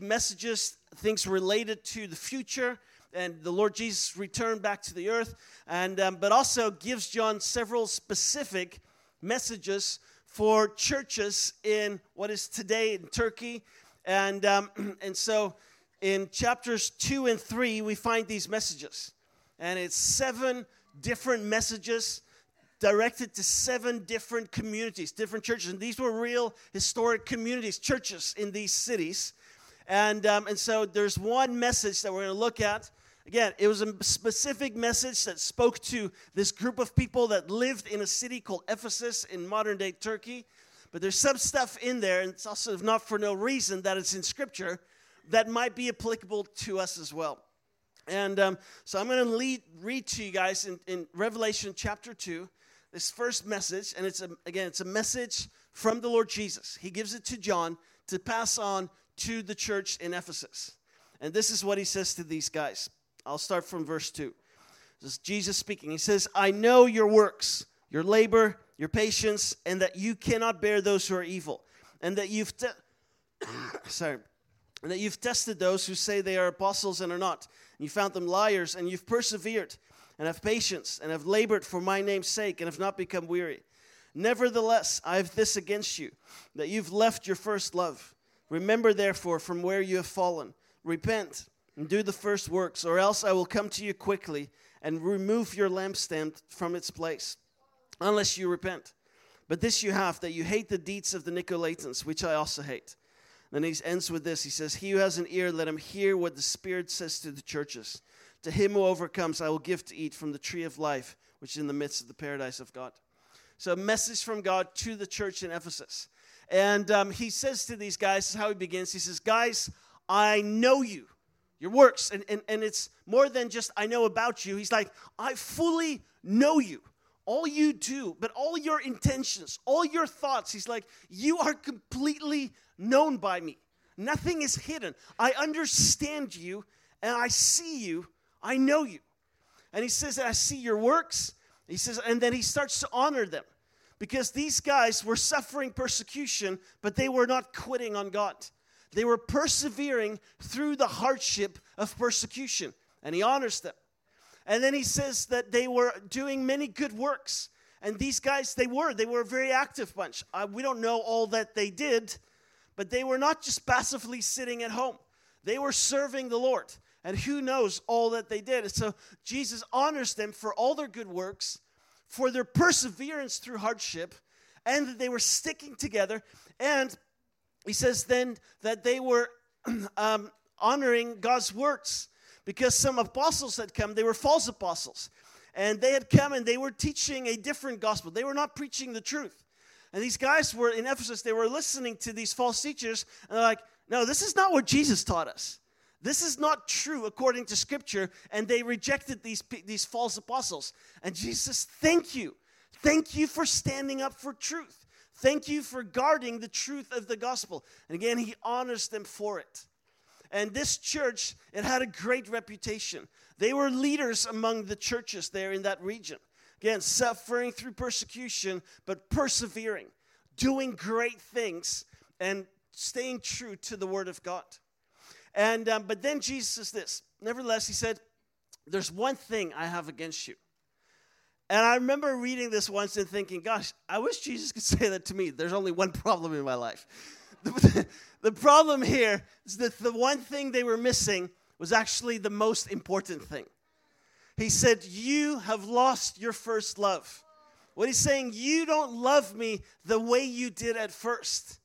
messages, things related to the future. And the Lord Jesus returned back to the earth. And, um, but also gives John several specific messages for churches in what is today in Turkey. And, um, and so in chapters 2 and 3, we find these messages. And it's seven different messages directed to seven different communities, different churches. And these were real historic communities, churches in these cities. And, um, and so there's one message that we're going to look at. Again, it was a specific message that spoke to this group of people that lived in a city called Ephesus in modern day Turkey. But there's some stuff in there, and it's also not for no reason that it's in Scripture, that might be applicable to us as well. And um, so I'm going to read to you guys in, in, Revelation chapter 2, this first message. And it's, a, again, it's a message from the Lord Jesus. He gives it to John to pass on to the church in Ephesus. And this is what he says to these guys. I'll start from verse 2. This is Jesus speaking. He says, I know your works, your labor, your patience, and that you cannot bear those who are evil, and that you've te- sorry, and that you've tested those who say they are apostles and are not. And you found them liars, and you've persevered and have patience and have labored for my name's sake and have not become weary. Nevertheless, I have this against you, that you've left your first love. Remember, therefore, from where you have fallen. Repent and do the first works, or else I will come to you quickly and remove your lampstand from its place, unless you repent. But this you have, that you hate the deeds of the Nicolaitans, which I also hate. Then he ends with this He says, He who has an ear, let him hear what the Spirit says to the churches. To him who overcomes, I will give to eat from the tree of life, which is in the midst of the paradise of God. So, a message from God to the church in Ephesus. And um, he says to these guys, this is how he begins. He says, Guys, I know you, your works. And, and, and it's more than just I know about you. He's like, I fully know you. All you do, but all your intentions, all your thoughts. He's like, You are completely known by me. Nothing is hidden. I understand you and I see you. I know you. And he says I see your works. He says, and then he starts to honor them because these guys were suffering persecution, but they were not quitting on God. They were persevering through the hardship of persecution, and he honors them. And then he says that they were doing many good works. And these guys, they were. They were a very active bunch. Uh, we don't know all that they did, but they were not just passively sitting at home, they were serving the Lord. And who knows all that they did. And so Jesus honors them for all their good works, for their perseverance through hardship, and that they were sticking together. And he says then that they were um, honoring God's works because some apostles had come, they were false apostles. And they had come and they were teaching a different gospel. They were not preaching the truth. And these guys were in Ephesus, they were listening to these false teachers, and they're like, no, this is not what Jesus taught us. This is not true according to Scripture. And they rejected these, these false apostles. And Jesus, thank you. Thank you for standing up for truth. Thank you for guarding the truth of the gospel. And again, he honors them for it. And this church, it had a great reputation. They were leaders among the churches there in that region. Again, suffering through persecution, but persevering, doing great things, and staying true to the word of God. And um, but then Jesus says this. Nevertheless, he said, "There's one thing I have against you." And I remember reading this once and thinking, "Gosh, I wish Jesus could say that to me." There's only one problem in my life. The, problem here is that the one thing they were missing was actually the most important thing. He said, "You have lost your first love." What he's saying, you don't love me the way you did at first.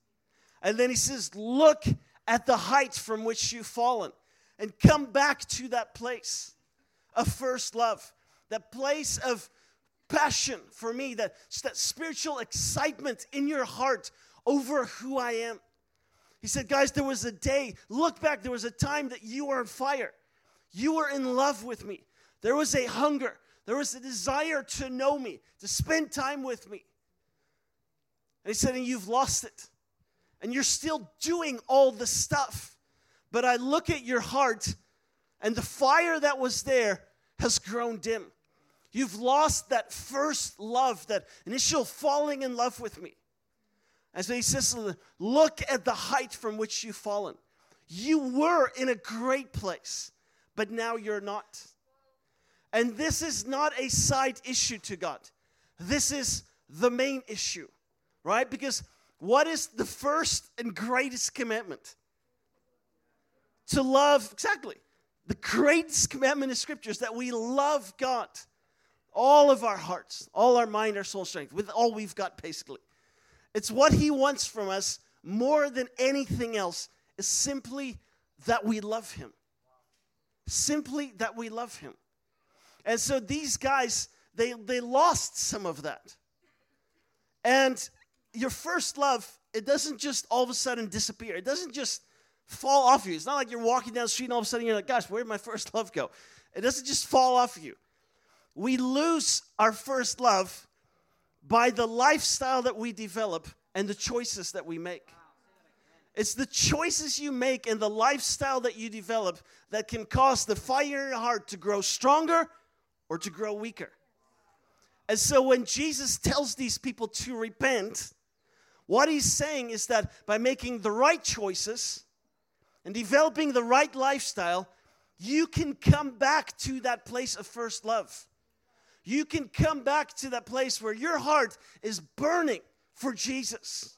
And then he says, Look at the height from which you've fallen and come back to that place of first love, that place of passion for me, that, that spiritual excitement in your heart over who I am. He said, Guys, there was a day, look back, there was a time that you were on fire. You were in love with me. There was a hunger, there was a desire to know me, to spend time with me. And he said, And you've lost it and you're still doing all the stuff. But I look at your heart, and the fire that was there has grown dim. You've lost that first love, that initial falling in love with me. And so he says, Look at the height from which you've fallen. You were in a great place, but now you're not. And this is not a side issue to God. This is the main issue, right? Because what is the first and greatest commandment? To love, exactly. The greatest commandment in Scripture is that we love God, all of our hearts, all our mind, our soul, strength, with all we've got, basically. It's what He wants from us more than anything else, is simply that we love Him. Simply that we love Him. And so these guys, they, they lost some of that. And your first love, it doesn't just all of a sudden disappear. It doesn't just fall off you. It's not like you're walking down the street and all of a sudden you're like, gosh, where did my first love go? It doesn't just fall off you. We lose our first love by the lifestyle that we develop and the choices that we make. It's the choices you make and the lifestyle that you develop that can cause the fire in your heart to grow stronger or to grow weaker. And so when Jesus tells these people to repent, what he's saying is that by making the right choices and developing the right lifestyle, you can come back to that place of first love. You can come back to that place where your heart is burning for Jesus.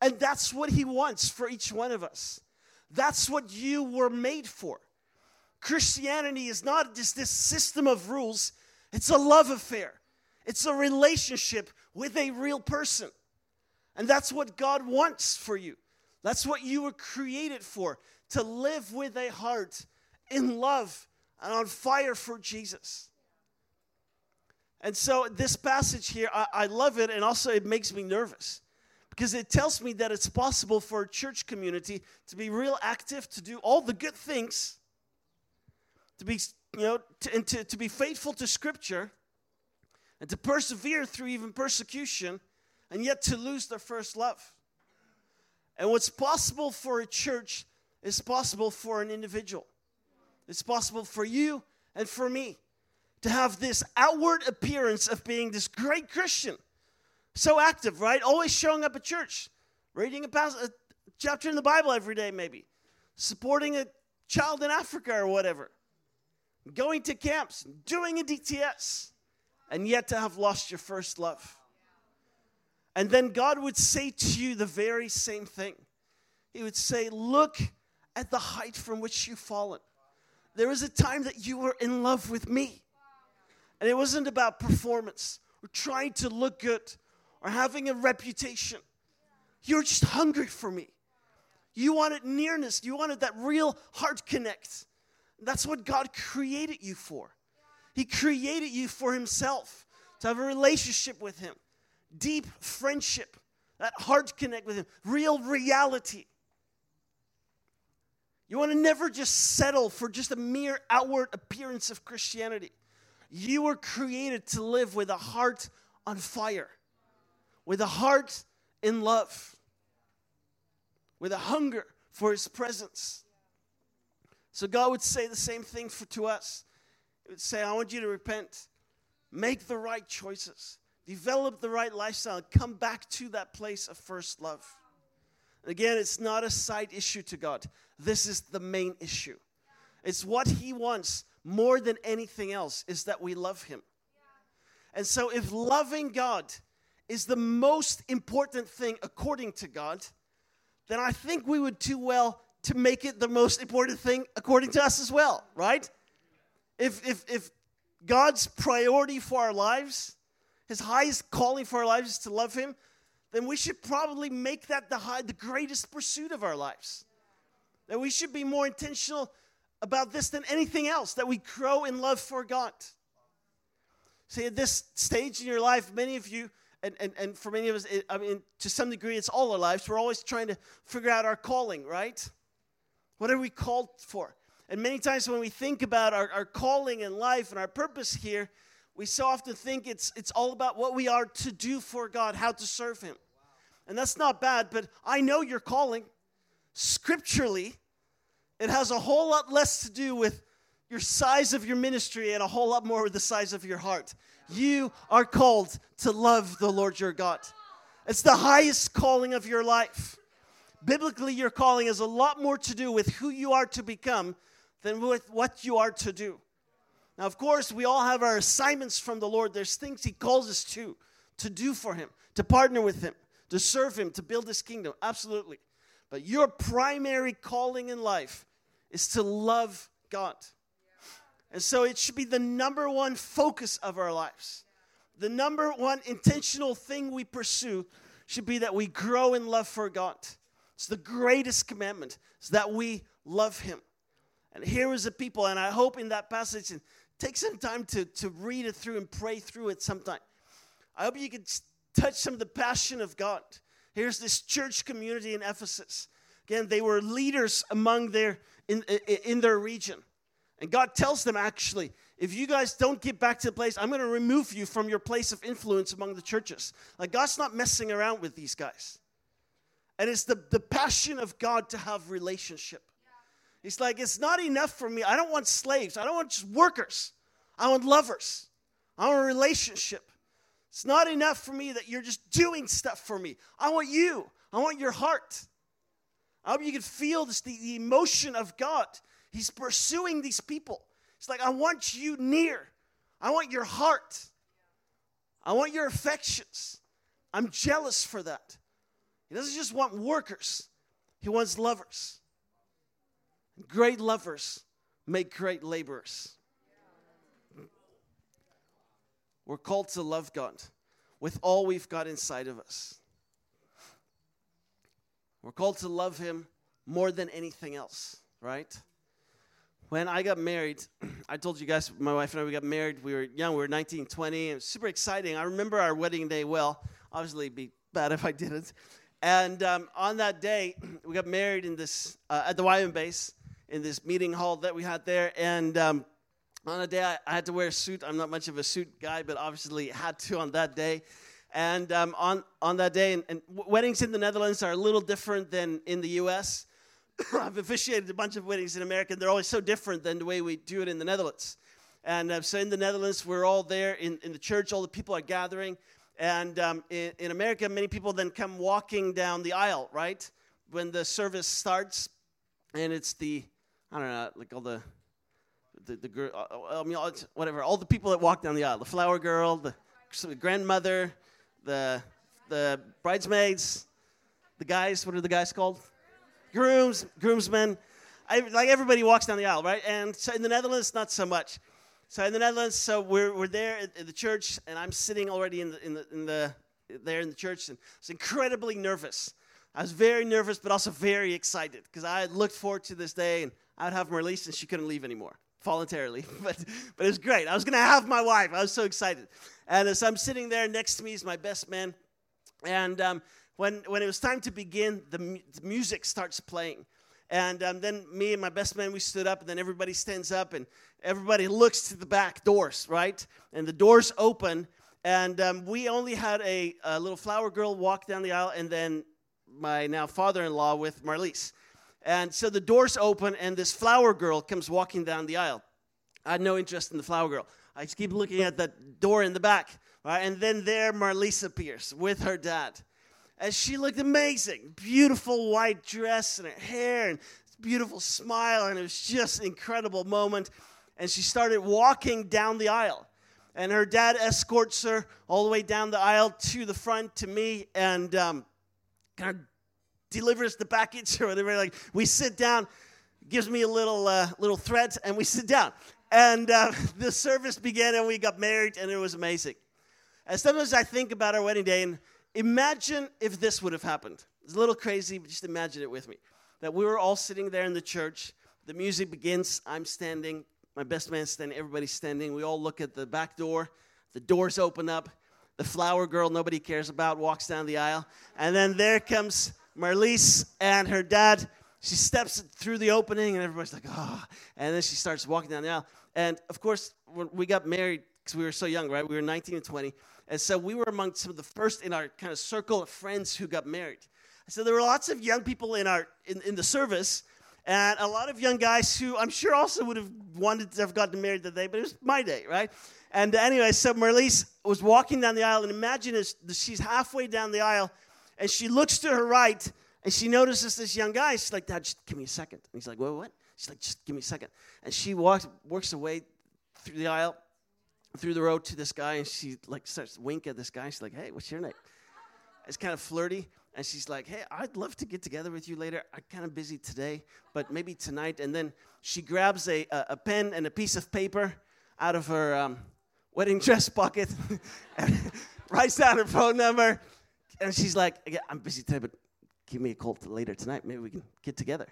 And that's what he wants for each one of us. That's what you were made for. Christianity is not just this system of rules, it's a love affair. It's a relationship with a real person. And that's what God wants for you. That's what you were created for to live with a heart in love and on fire for Jesus. And so, this passage here, I, I, love it, and also it makes me nervous because it tells me that it's possible for a church community to be real active, to do all the good things, to be, you know, to, and to, to be faithful to Scripture, and to persevere through even persecution, and yet to lose their first love. And what's possible for a church is possible for an individual. It's possible for you and for me to have this outward appearance of being this great Christian. So active, right? Always showing up at church, reading a, pas- a chapter in the Bible every day, maybe, supporting a child in Africa or whatever, going to camps, doing a DTS and yet to have lost your first love. And then God would say to you the very same thing. He would say, Look at the height from which you've fallen. There was a time that you were in love with me. And it wasn't about performance or trying to look good or having a reputation. You're just hungry for me. You wanted nearness, you wanted that real heart connect. That's what God created you for. He created you for Himself to have a relationship with Him, deep friendship, that heart connect with Him, real reality. You want to never just settle for just a mere outward appearance of Christianity. You were created to live with a heart on fire, with a heart in love, with a hunger for His presence. So God would say the same thing for, to us He would say, I want you to repent, make the right choices, develop the right lifestyle, come back to that place of first love. Again, it's not a side issue to God. This is the main issue. It's what He wants more than anything else is that we love Him. And so, if loving God is the most important thing according to God, then I think we would do well to make it the most important thing according to us as well, right? if, if, if God's priority for our lives, his highest calling for our lives is to love him, then we should probably make that the high, the greatest pursuit of our lives. That we should be more intentional about this than anything else, that we grow in love for God. See, at this stage in your life, many of you, and, and, and for many of us, it, I mean, to some degree, it's all our lives, we're always trying to figure out our calling, right? What are we called for? And many times when we think about our, our calling in life and our purpose here, we so often think it's, it's all about what we are to do for God, how to serve Him. And that's not bad, but I know your calling. Scripturally, it has a whole lot less to do with your size of your ministry and a whole lot more with the size of your heart. You are called to love the Lord your God. It's the highest calling of your life. Biblically, your calling has a lot more to do with who you are to become than with what you are to do. Now, of course, we all have our assignments from the Lord. There's things He calls us to, to do for Him, to partner with Him, to serve Him, to build His kingdom. Absolutely. But your primary calling in life is to love God. And so it should be the number one focus of our lives. The number one intentional thing we pursue should be that we grow in love for God. It's the greatest commandment, is that we love Him. And here is the people, and I hope in that passage, and take some time to, to read it through and pray through it sometime. I hope you can touch some of the passion of God. Here's this church community in Ephesus. Again, they were leaders among their in, in their region. And God tells them actually, if you guys don't get back to the place, I'm going to remove you from your place of influence among the churches. Like God's not messing around with these guys. And it's the, the passion of God to have relationship. He's like, it's not enough for me. I don't want slaves. I don't want just workers. I want lovers. I want a relationship. It's not enough for me that you're just doing stuff for me. I want you. I want your heart. I hope you can feel this, the, the emotion of God. He's pursuing these people. It's like, I want you near. I want your heart. I want your affections. I'm jealous for that. He doesn't just want workers, he wants lovers. Great lovers make great laborers. We're called to love God with all we've got inside of us. We're called to love Him more than anything else, right? When I got married, I told you guys, my wife and I, we got married. We were young, we were 19, 20. It was super exciting. I remember our wedding day well. Obviously, it'd be bad if I didn't. And um, on that day, we got married in this uh, at the YWAM base in this meeting hall that we had there. And um, on a day, I, I, had to wear a suit. I'm not much of a suit guy, but obviously had to on that day. And um, on, on that day, and, and, weddings in the Netherlands are a little different than in the US. I've officiated a bunch of weddings in America, and they're always so different than the way we do it in the Netherlands. And uh, so in the Netherlands, we're all there in, in the church, all the people are gathering. And um, in, in America, many people then come walking down the aisle, right? When the service starts, and it's the, I don't know, like all the, the, the girl, uh, uh, I mean, whatever, all the people that walk down the aisle, the flower girl, the grandmother, the, the bridesmaids, the guys, what are the guys called? Grooms, groomsmen. I, like everybody walks down the aisle, right? And so in the Netherlands, not so much. So in the Netherlands, so we're, we're there at, the church, and I'm sitting already in the, in the, in the, there in the church, and I was incredibly nervous. I was very nervous, but also very excited because I had looked forward to this day, and I'd have her released, and she couldn't leave anymore voluntarily. but, but it was great. I was to have my wife. I was so excited. And as I'm sitting there next to me is my best man. And um, when, when it was time to begin, the, the music starts playing. And um, then me and my best man, we stood up, and then everybody stands up, and everybody looks to the back doors, right? And the doors open, and um, we only had a, a, little flower girl walk down the aisle, and then my now father in law with Marlise. And so the doors open, and this flower girl comes walking down the aisle. I had no interest in the flower girl. I just keep looking at that door in the back. Right? And then there Marlise appears with her dad. And she looked amazing. Beautiful white dress and her hair and beautiful smile. And it was just an incredible moment. And she started walking down the aisle. And her dad escorts her all the way down the aisle to the front to me and um, kind of delivers the package or whatever. Like we sit down, gives me a little uh, little threat, and we sit down. And uh, the service began, and we got married, and it was amazing. And sometimes I think about our wedding day, and imagine if this would have happened. It's a little crazy, but just imagine it with me. That we were all sitting there in the church. The music begins. I'm standing. My best man's standing. Everybody's standing. We all look at the back door. The doors open up. The flower girl nobody cares about walks down the aisle. And then there comes Marlise and her dad. She steps through the opening, and everybody's like, oh. And then she starts walking down the aisle. And of course, we got married, because we were so young, right? We were 19 and 20. And so we were among some of the first in our kind of circle of friends who got married. So there were lots of young people in, our, in, in the service, and a lot of young guys who I'm sure also would have wanted to have gotten married that day, but it was my day, right? And anyway, so Marlise was walking down the aisle, and imagine she's halfway down the aisle, and she looks to her right, and she notices this young guy. She's like, Dad, just give me a second. And he's like, What, what? She's like, Just give me a second. And she walks, works away through the aisle, through the road to this guy, and she like starts wink at this guy. She's like, Hey, what's your name? It's kind of flirty. And she's like, Hey, I'd love to get together with you later. I'm kind of busy today, but maybe tonight. And then she grabs a, a, a pen and a piece of paper out of her um, wedding dress pocket, and writes down her phone number, and she's like, yeah, I'm busy today, but give me a call later tonight. Maybe we can get together.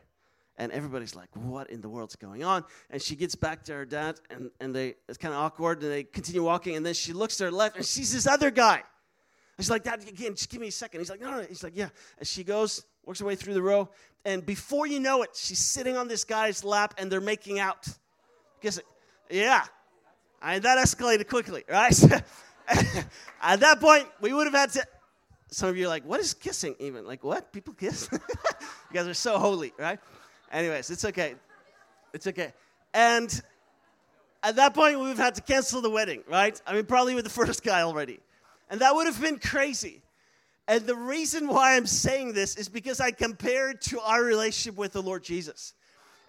And everybody's like, what in the world's going on? And she gets back to her dad, and, and they it's kind of awkward, and they continue walking, and then she looks to her left, and sees this other guy. And she's like, Dad, again, just give me a second. He's like, no, no. He's like, yeah. And she goes, works her way through the row, and before you know it, she's sitting on this guy's lap, and they're making out. Guess it? Yeah. Mean, that escalated quickly, right? At that point, we would have had to some of you are like, what is kissing even? Like, what? People kiss? you guys are so holy, right? Anyways, it's okay. It's okay. And at that point, we've had to cancel the wedding, right? I mean, probably with the first guy already. And that would have been crazy. And the reason why I'm saying this is because I compare it to our relationship with the Lord Jesus.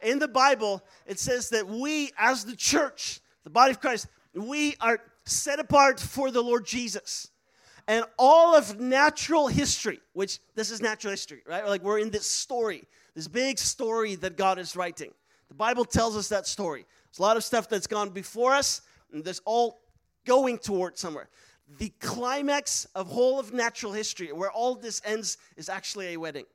In the Bible, it says that we, as the church, the body of Christ, we are set apart for the Lord Jesus. And all of natural history, which this is natural history, right? Like we're in this story, this big story that God is writing. The Bible tells us that story. There's a lot of stuff that's gone before us, and there's all going towards somewhere. The climax of whole of natural history, where all this ends, is actually a wedding.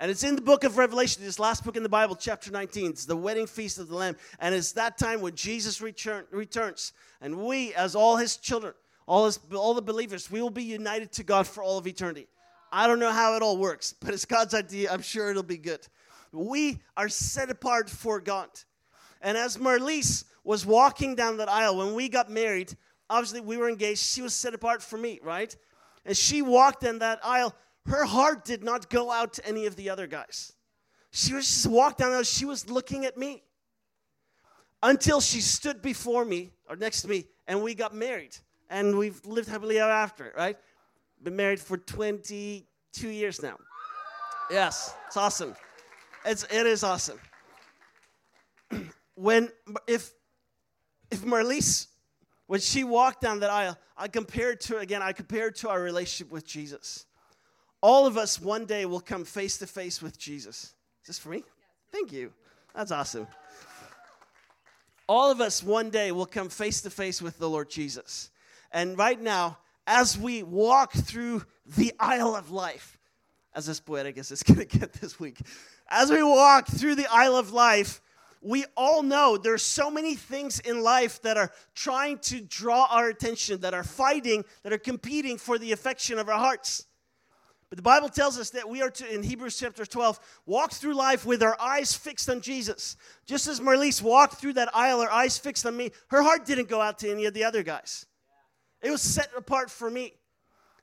And it's in the book of Revelation, this last book in the Bible, chapter 19. It's the wedding feast of the Lamb. And it's that time when Jesus return, returns. And we, as all his children, all, all the believers, we will be united to God for all of eternity. I don't know how it all works, but it's God's idea. I'm sure it'll be good. We are set apart for God. And as Marlise was walking down that aisle when we got married, obviously we were engaged, she was set apart for me, right? And she walked in that aisle. Her heart did not go out to any of the other guys. She was just walked down there, she was looking at me. Until she stood before me or next to me and we got married. And we've lived happily ever after, right? Been married for 22 years now. Yes, it's awesome. It's, it is awesome when if if Marlise when she walked down that aisle, I compared to again, I compared to our relationship with Jesus. All of us one day will come face to face with Jesus. Is this for me? Thank you. That's awesome. All of us one day will come face to face with the Lord Jesus. And right now, as we walk through the aisle of life, as this poetic as it's going to get this week, as we walk through the aisle of life, we all know there's so many things in life that are trying to draw our attention, that are fighting, that are competing for the affection of our hearts. But the Bible tells us that we are to, in Hebrews chapter 12, walk through life with our eyes fixed on Jesus. Just as Marlise walked through that aisle, her eyes fixed on me, her heart didn't go out to any of the other guys. It was set apart for me.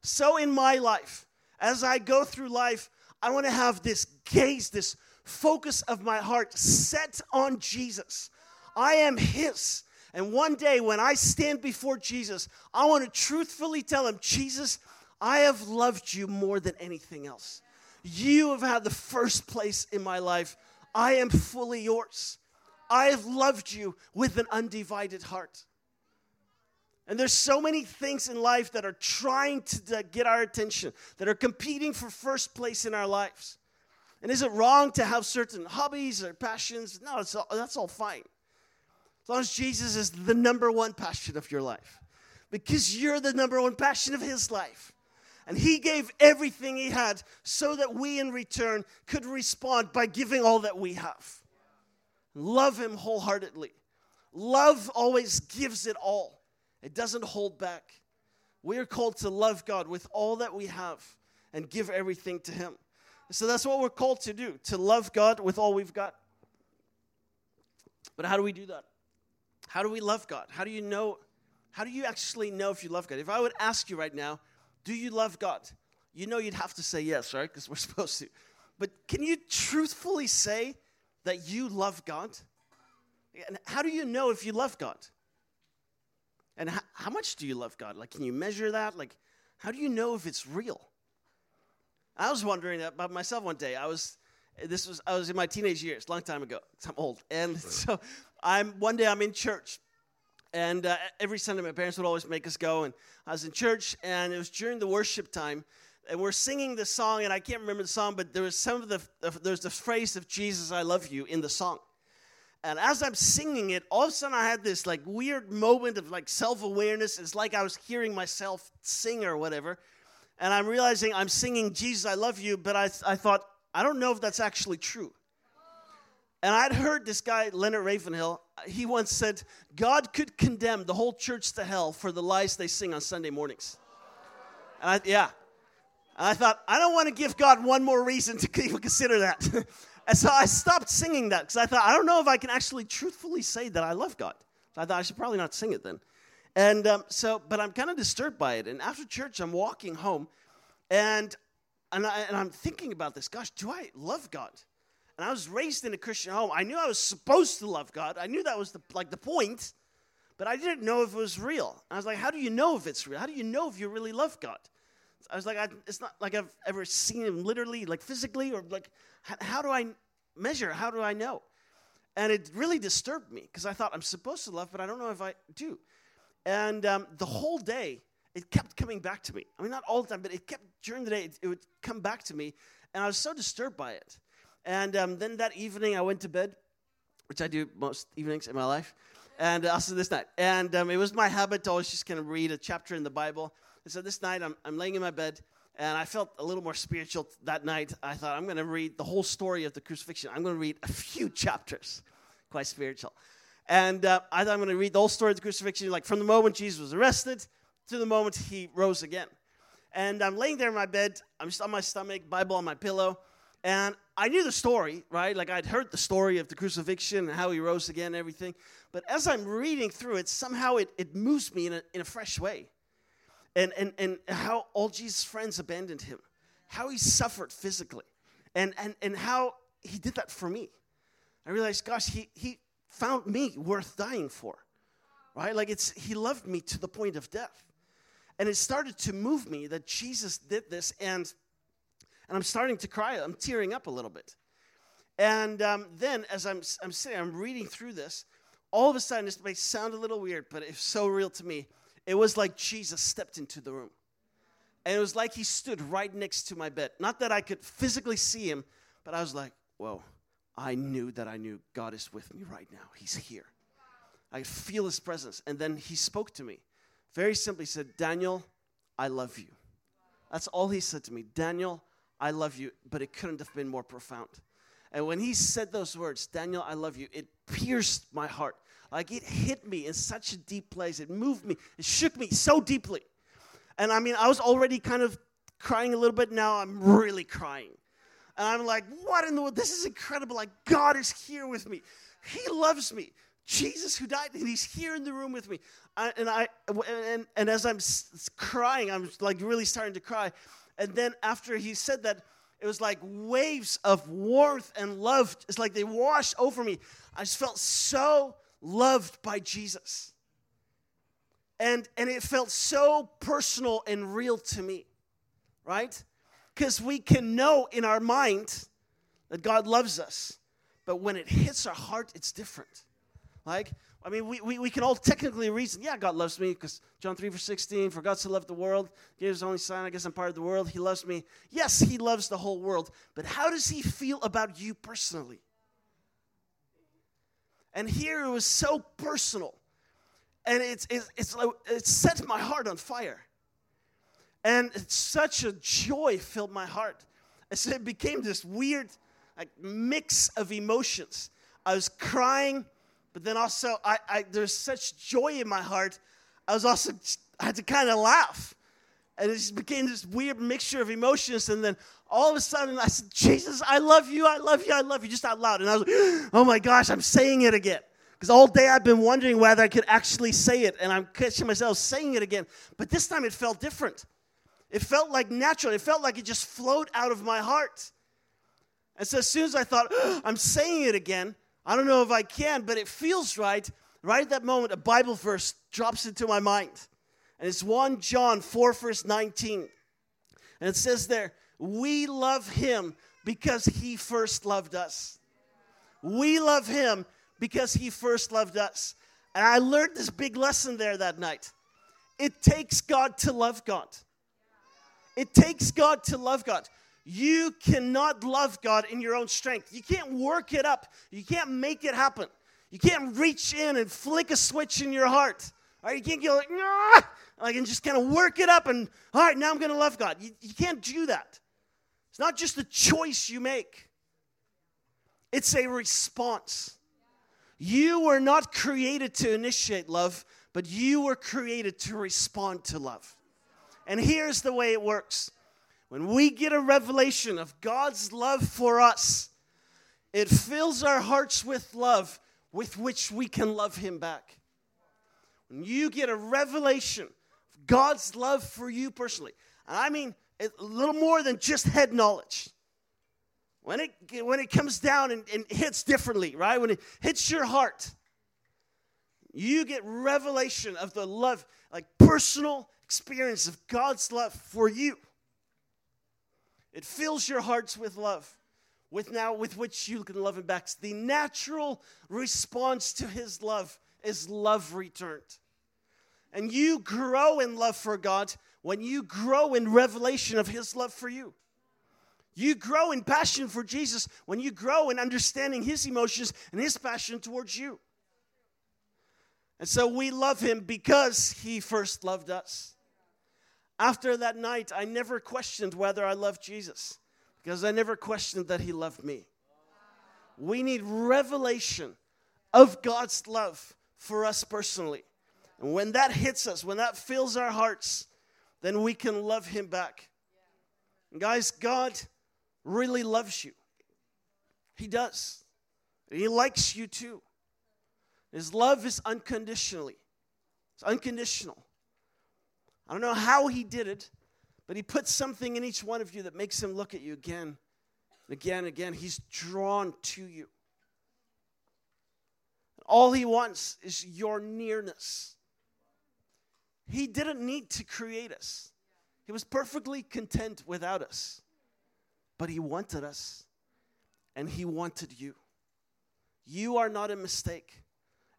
So in my life, as I go through life, I want to have this gaze, this focus of my heart set on Jesus. I am His. And one day when I stand before Jesus, I want to truthfully tell Him, Jesus, I have loved you more than anything else. You have had the first place in my life. I am fully yours. I have loved you with an undivided heart. And there's so many things in life that are trying to get our attention, that are competing for first place in our lives. And is it wrong to have certain hobbies or passions? No, all, that's all fine. As long as Jesus is the number one passion of your life, because you're the number one passion of his life. And he gave everything he had so that we in return could respond by giving all that we have. Love him wholeheartedly. Love always gives it all, it doesn't hold back. We are called to love God with all that we have and give everything to him. So that's what we're called to do to love God with all we've got. But how do we do that? How do we love God? How do you know? How do you actually know if you love God? If I would ask you right now, do you love God? You know you'd have to say yes, right? Because we're supposed to. But can you truthfully say that you love God? And how do you know if you love God? And how, how much do you love God? Like, can you measure that? Like, how do you know if it's real? I was wondering about myself one day. I was this was I was in my teenage years, long time ago. I'm old, and so I'm one day I'm in church, and uh, every Sunday my parents would always make us go, and I was in church, and it was during the worship time, and we're singing the song, and I can't remember the song, but there was some of the there's the phrase of Jesus, I love you in the song. And as I'm singing it, all of a sudden I had this like weird moment of like self awareness. It's like I was hearing myself sing or whatever and I'm realizing I'm singing Jesus, I love you, but I, I thought, I don't know if that's actually true. And I'd heard this guy, Leonard Ravenhill, he once said, God could condemn the whole church to hell for the lies they sing on Sunday mornings. And I, yeah. And I thought, I don't want to give God one more reason to even consider that. and so I stopped singing that because I thought, I don't know if I can actually truthfully say that I love God. So I thought I should probably not sing it then. And um, so, but I'm kind of disturbed by it. And after church, I'm walking home and, and, I, and I'm thinking about this. Gosh, do I love God? And I was raised in a Christian home. I knew I was supposed to love God. I knew that was the, like the point, but I didn't know if it was real. I was like, how do you know if it's real? How do you know if you really love God? I was like, I, it's not like I've ever seen him literally, like physically, or like, how, how do I measure? How do I know? And it really disturbed me because I thought I'm supposed to love, but I don't know if I do. And um, the whole day, it kept coming back to me. I mean, not all the time, but it kept during the day, it, it would come back to me. And I was so disturbed by it. And um, then that evening, I went to bed, which I do most evenings in my life, and also this night. And um, it was my habit to always just kind of read a chapter in the Bible. And so this night, I'm, I'm laying in my bed, and I felt a little more spiritual that night. I thought, I'm going to read the whole story of the crucifixion. I'm going to read a few chapters, quite spiritual. And uh, I thought I'm going to read the whole story of the crucifixion, like from the moment Jesus was arrested to the moment he rose again. And I'm laying there in my bed, I'm just on my stomach, Bible on my pillow, and I knew the story, right? Like I'd heard the story of the crucifixion and how he rose again and everything. But as I'm reading through it, somehow it, it moves me in a, in a fresh way. And, and, and how all Jesus' friends abandoned him, how he suffered physically, and, and, and how he did that for me. I realized, gosh, he, he found me worth dying for, right? Like it's, he loved me to the point of death. And it started to move me that Jesus did this, and and I'm starting to cry. I'm tearing up a little bit. And um, then, as I'm, I'm sitting, I'm reading through this, all of a sudden, this may sound a little weird, but it's so real to me. It was like Jesus stepped into the room. And it was like he stood right next to my bed. Not that I could physically see him, but I was like, whoa, I knew that I knew God is with me right now. He's here. I feel his presence. And then he spoke to me. Very simply said, Daniel, I love you. That's all he said to me. Daniel, I love you, but it couldn't have been more profound. And when he said those words, Daniel, I love you, it pierced my heart. Like it hit me in such a deep place. It moved me, it shook me so deeply. And I mean, I was already kind of crying a little bit. Now I'm really crying. And I'm like, what in the world? This is incredible. Like, God is here with me. He loves me. Jesus who died, and he's here in the room with me. I, and I and, and as I'm crying, I'm like really starting to cry. And then after he said that, it was like waves of warmth and love. It's like they washed over me. I just felt so loved by Jesus. And, and it felt so personal and real to me, right? Because we can know in our mind that God loves us, but when it hits our heart, it's different. Like, I mean, we, we, we can all technically reason, yeah, God loves me because John 3, verse 16, for God so loved the world, gave his only son, I guess I'm part of the world, he loves me. Yes, he loves the whole world, but how does he feel about you personally? And here it was so personal. And it's, it's, it's, like, it set my heart on fire. And such a joy filled my heart. And so it became this weird like mix of emotions. I was crying but then also, I, I there's such joy in my heart. I was also I had to kind of laugh, and it just became this weird mixture of emotions. And then all of a sudden, I said, "Jesus, I love you, I love you, I love you," just out loud. And I was like, "Oh my gosh, I'm saying it again." Because all day I've been wondering whether I could actually say it, and I'm catching myself saying it again. But this time it felt different. It felt like natural. It felt like it just flowed out of my heart. And so as soon as I thought, oh, I'm saying it again, I don't know if I can, but it feels right. Right at that moment, a Bible verse drops into my mind. And it's 1 John 4, verse 19. And it says there, We love him because he first loved us. We love him because he first loved us. And I learned this big lesson there that night. It takes God to love God. It takes God to love God. You cannot love God in your own strength. You can't work it up. You can't make it happen. You can't reach in and flick a switch in your heart. All right, you can't go like, nah, like and just kind of work it up and all right, now I'm going to love God. You, you can't do that. It's not just a choice you make. It's a response. You were not created to initiate love, but you were created to respond to love. And here's the way it works when we get a revelation of God's love for us, it fills our hearts with love with which we can love Him back. When you get a revelation of God's love for you personally, and I mean a little more than just head knowledge. when it, when it comes down and, and hits differently, right? When it hits your heart, you get revelation of the love, like personal experience of God's love for you. It fills your hearts with love, with now with which you can love him back. The natural response to his love is love returned. And you grow in love for God when you grow in revelation of his love for you. You grow in passion for Jesus when you grow in understanding his emotions and his passion towards you. And so we love him because he first loved us. After that night, I never questioned whether I loved Jesus because I never questioned that he loved me. We need revelation of God's love for us personally. And when that hits us, when that fills our hearts, then we can love him back. And guys, God really loves you. He does. He likes you too. His love is unconditionally. It's unconditional. I don't know how he did it, but he put something in each one of you that makes him look at you again and again and again. He's drawn to you. All he wants is your nearness. He didn't need to create us, he was perfectly content without us. But he wanted us, and he wanted you. You are not a mistake.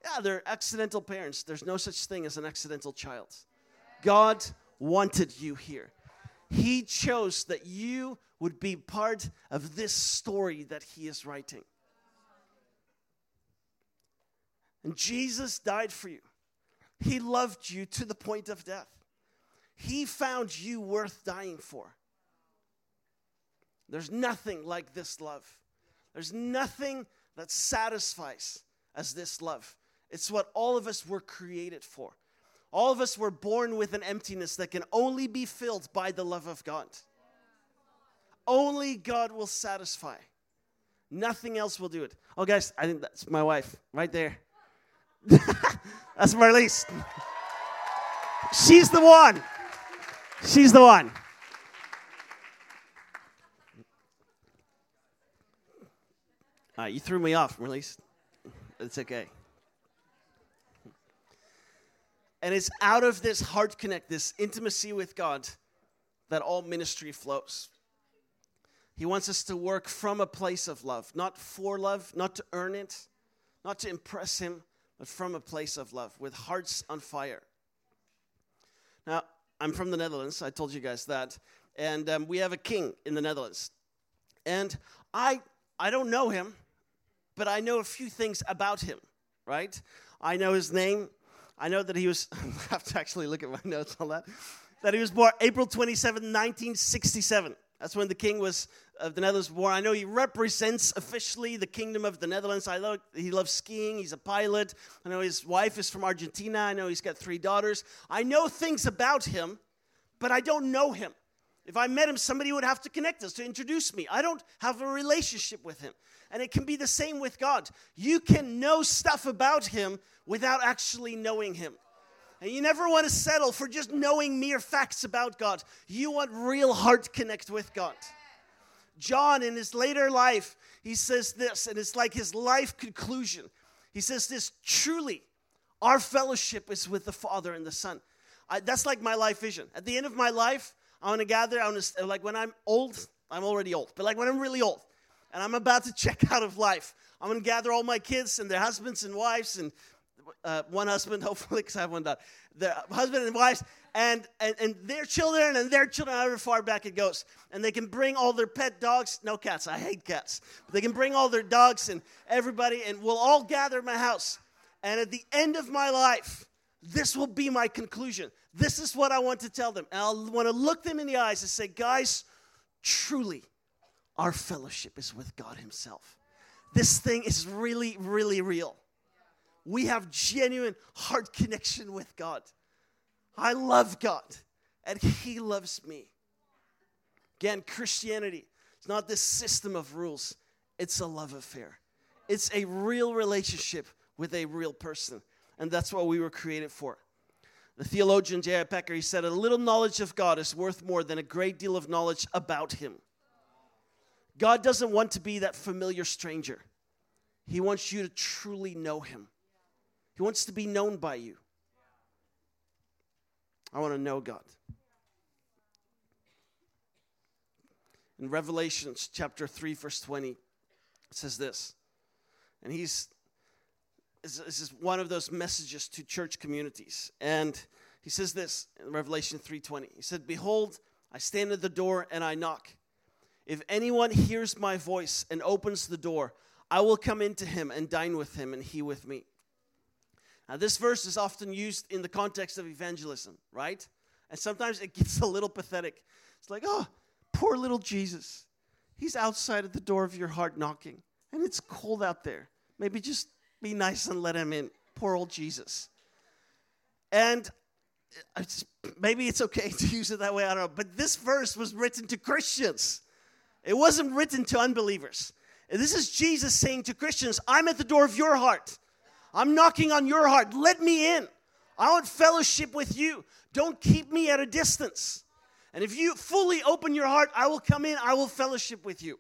Yeah, they're accidental parents. There's no such thing as an accidental child. God wanted you here. He chose that you would be part of this story that He is writing. And Jesus died for you. He loved you to the point of death. He found you worth dying for. There's nothing like this love. There's nothing that satisfies as this love. It's what all of us were created for. All of us were born with an emptiness that can only be filled by the love of God. Only God will satisfy. Nothing else will do it. Oh, guys, I think that's my wife right there. That's Marlise. She's the one. She's the one. All right, you threw me off, Marlise. It's okay. And it's out of this heart connect, this intimacy with God, that all ministry flows. He wants us to work from a place of love, not for love, not to earn it, not to impress Him, but from a place of love, with hearts on fire. Now, I'm from the Netherlands, I told you guys that, and um, we have a king in the Netherlands. And I, I don't know him, but I know a few things about him, right? I know his name, I know that he was, I have to actually look at my notes on that, that he was born April 27, 1967. That's when the king was of the Netherlands born. I know he represents officially the kingdom of the Netherlands. I know he loves skiing. He's a pilot. I know his wife is from Argentina. I know he's got three daughters. I know things about him, but I don't know him. If I met him, somebody would have to connect us to introduce me. I don't have a relationship with him. And it can be the same with God. You can know stuff about him without actually knowing him. And you never want to settle for just knowing mere facts about God. You want real heart connect with God. John, in his later life, he says this, and it's like his life conclusion. He says this truly, our fellowship is with the Father and the Son. I, that's like my life vision. At the end of my life, I want to gather, I want to, like when I'm old, I'm already old, but like when I'm really old and I'm about to check out of life, I'm going to gather all my kids and their husbands and wives and uh, one husband, hopefully, because I have one daughter, the husband and wives, and, and, and their children and their children, however far back it goes. And they can bring all their pet dogs, no cats, I hate cats. But they can bring all their dogs and everybody, and we'll all gather in my house. And at the end of my life, this will be my conclusion. This is what I want to tell them. And I'll want to look them in the eyes and say, guys, truly, our fellowship is with God Himself. This thing is really, really real we have genuine heart connection with God. I love God, and He loves me. Again, Christianity is not this system of rules, it's a love affair. It's a real relationship with a real person, and that's what we were created for. The theologian J.I. Packer, he said, A little knowledge of God is worth more than a great deal of knowledge about Him. God doesn't want to be that familiar stranger. He wants you to truly know Him. He wants to be known by you. I want to know God. In Revelations chapter 3, verse 20, it says this. And he's this is one of those messages to church communities. And he says this in Revelation 3:20. He said, "Behold, I stand at the door and I knock. If anyone hears my voice and opens the door, I will come into him and dine with him and he with me." Now, this verse is often used in the context of evangelism, right? And sometimes it gets a little pathetic. It's like, oh, poor little Jesus. He's outside at the door of your heart knocking, and it's cold out there. Maybe just be nice and let him in. Poor old Jesus. And maybe it's okay to use it that way, I don't know. But this verse was written to Christians, it wasn't written to unbelievers. This is Jesus saying to Christians, I'm at the door of your heart. I'm knocking on your heart. Let me in. I want fellowship with you. Don't keep me at a distance. And if you fully open your heart, I will come in, I will fellowship with you.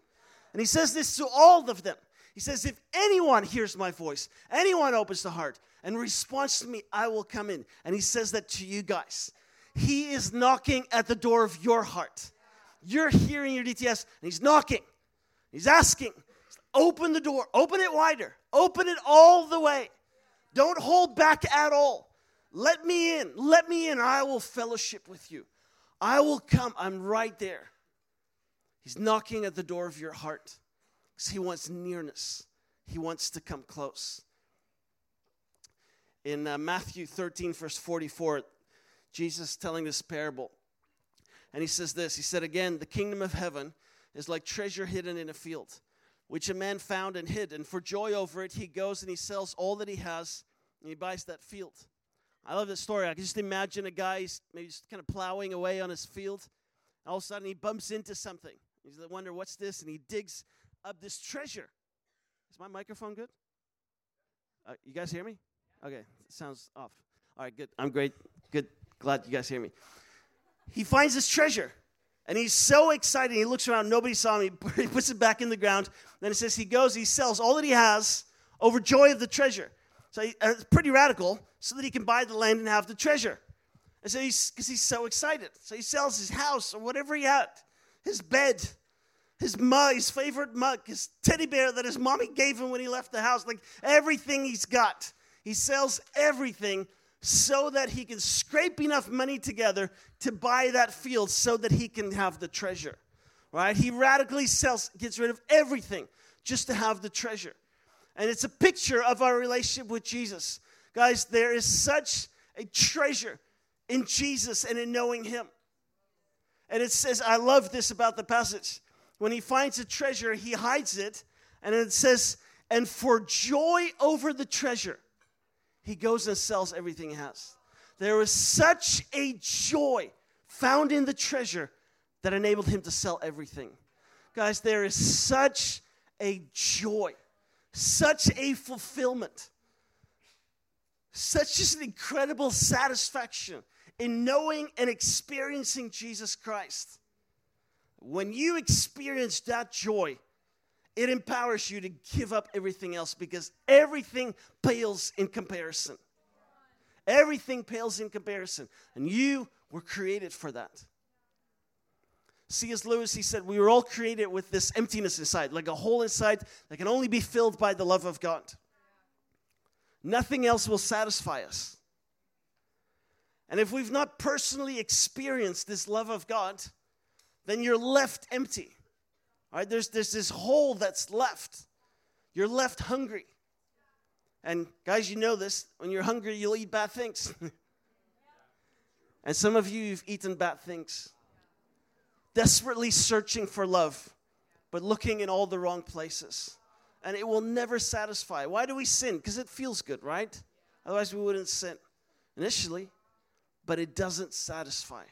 And he says this to all of them. He says, If anyone hears my voice, anyone opens the heart and responds to me, I will come in. And he says that to you guys. He is knocking at the door of your heart. You're hearing your DTS, and he's knocking. He's asking, Open the door, open it wider, open it all the way. Don't hold back at all. Let me in. Let me in. I will fellowship with you. I will come. I'm right there. He's knocking at the door of your heart because he wants nearness, he wants to come close. In uh, Matthew 13, verse 44, Jesus telling this parable. And he says this He said, Again, the kingdom of heaven is like treasure hidden in a field, which a man found and hid. And for joy over it, he goes and he sells all that he has and he buys that field. I love this story. I can just imagine a guy maybe just kind of plowing away on his field. All of a sudden, he bumps into something. He's like, wonder what's this, and he digs up this treasure. Is my microphone good? Uh, you guys hear me? Okay, sounds off. All right, good. I'm great. Good. Glad you guys hear me. He finds this treasure. And he's so excited. He looks around. Nobody saw him. He puts it back in the ground. Then it says he goes, he sells all that he has over joy of the treasure. So he, uh, it's pretty radical so that he can buy the land and have the treasure. And so he's, because he's so excited. So he sells his house or whatever he had, his bed, his mug, his favorite mug, his teddy bear that his mommy gave him when he left the house, like everything he's got. He sells everything so that he can scrape enough money together to buy that field so that he can have the treasure. Right? He radically sells, gets rid of everything just to have the treasure. And it's a picture of our relationship with Jesus. Guys, there is such a treasure in Jesus and in knowing Him. And it says, I love this about the passage. When he finds a treasure, he hides it. And it says, and for joy over the treasure, he goes and sells everything he has. There was such a joy found in the treasure that enabled him to sell everything. Guys, there is such a joy, such a fulfillment such just an incredible satisfaction in knowing and experiencing Jesus Christ. When you experience that joy, it empowers you to give up everything else because everything pales in comparison. Everything pales in comparison. And you were created for that. C.S. Lewis, he said, We were all created with this emptiness inside, like a hole inside that can only be filled by the love of God. Nothing else will satisfy us. And if we've not personally experienced this love of God, then you're left empty. Right, there's, there's this hole that's left. You're left hungry. And guys, you know this. When you're hungry, you'll eat bad things. and some of you, you've eaten bad things. Desperately searching for love, but looking in all the wrong places and it will never satisfy. Why do we sin? Because it feels good, right? Otherwise, we wouldn't sin initially, but it doesn't satisfy.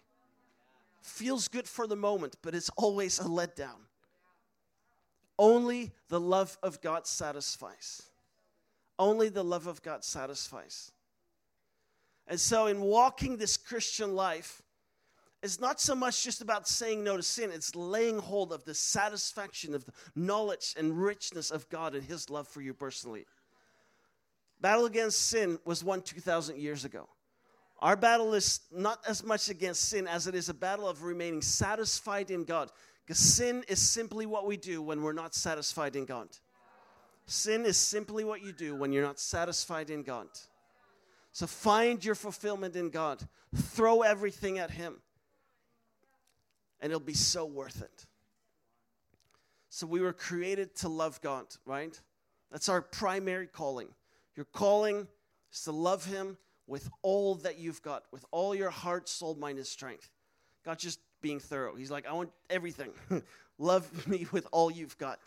Feels good for the moment, but it's always a letdown. Only the love of God satisfies. Only the love of God satisfies. And so, in walking this Christian life, it's not so much just about saying no to sin, it's laying hold of the satisfaction of the knowledge and richness of God and His love for you personally. Battle against sin was won 2,000 years ago. Our battle is not as much against sin as it is a battle of remaining satisfied in God. Because sin is simply what we do when we're not satisfied in God. Sin is simply what you do when you're not satisfied in God. So find your fulfillment in God. Throw everything at Him. And it'll be so worth it. So we were created to love God, right? That's our primary calling. Your calling is to love Him with all that you've got, with all your heart, soul, mind, and strength. God just being thorough. He's like, I want everything. love me with all you've got.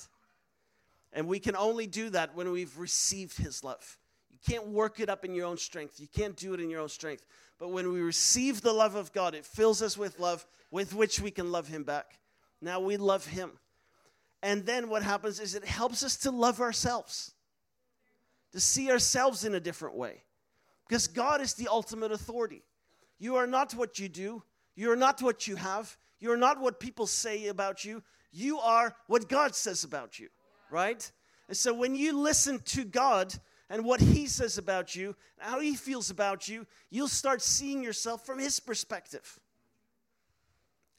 And we can only do that when we've received His love. You can't work it up in your own strength. You can't do it in your own strength. But when we receive the love of God, it fills us with love with which we can love Him back. Now we love Him. And then what happens is it helps us to love ourselves, to see ourselves in a different way. Because God is the ultimate authority. You are not what you do, you are not what you have, you are not what people say about you. You are what God says about you right? And so when you listen to God and what He says about you, how He feels about you, you'll start seeing yourself from His perspective.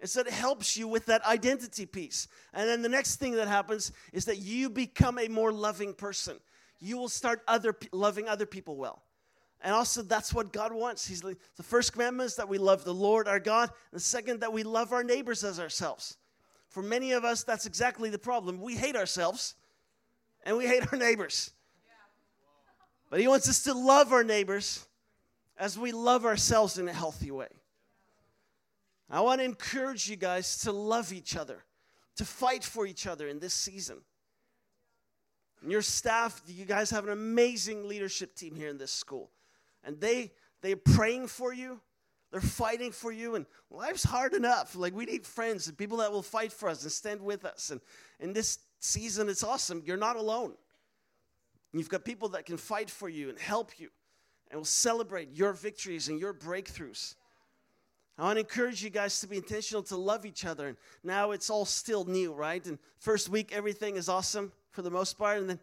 And so it helps you with that identity piece. And then the next thing that happens is that you become a more loving person. You will start other loving other people well. And also, that's what God wants. He's the first commandment is that we love the Lord our God. And the second, that we love our neighbors as ourselves. For many of us, that's exactly the problem. We hate ourselves and we hate our neighbors. But He wants us to love our neighbors as we love ourselves in a healthy way. I want to encourage you guys to love each other, to fight for each other in this season. And your staff, you guys have an amazing leadership team here in this school. And they they're praying for you. They're fighting for you, and life's hard enough. Like we need friends and people that will fight for us and stand with us. And in this season, it's awesome. You're not alone. You've got people that can fight for you and help you and will celebrate your victories and your breakthroughs. I want to encourage you guys to be intentional to love each other. And now it's all still new, right? And first week, everything is awesome for the most part, and then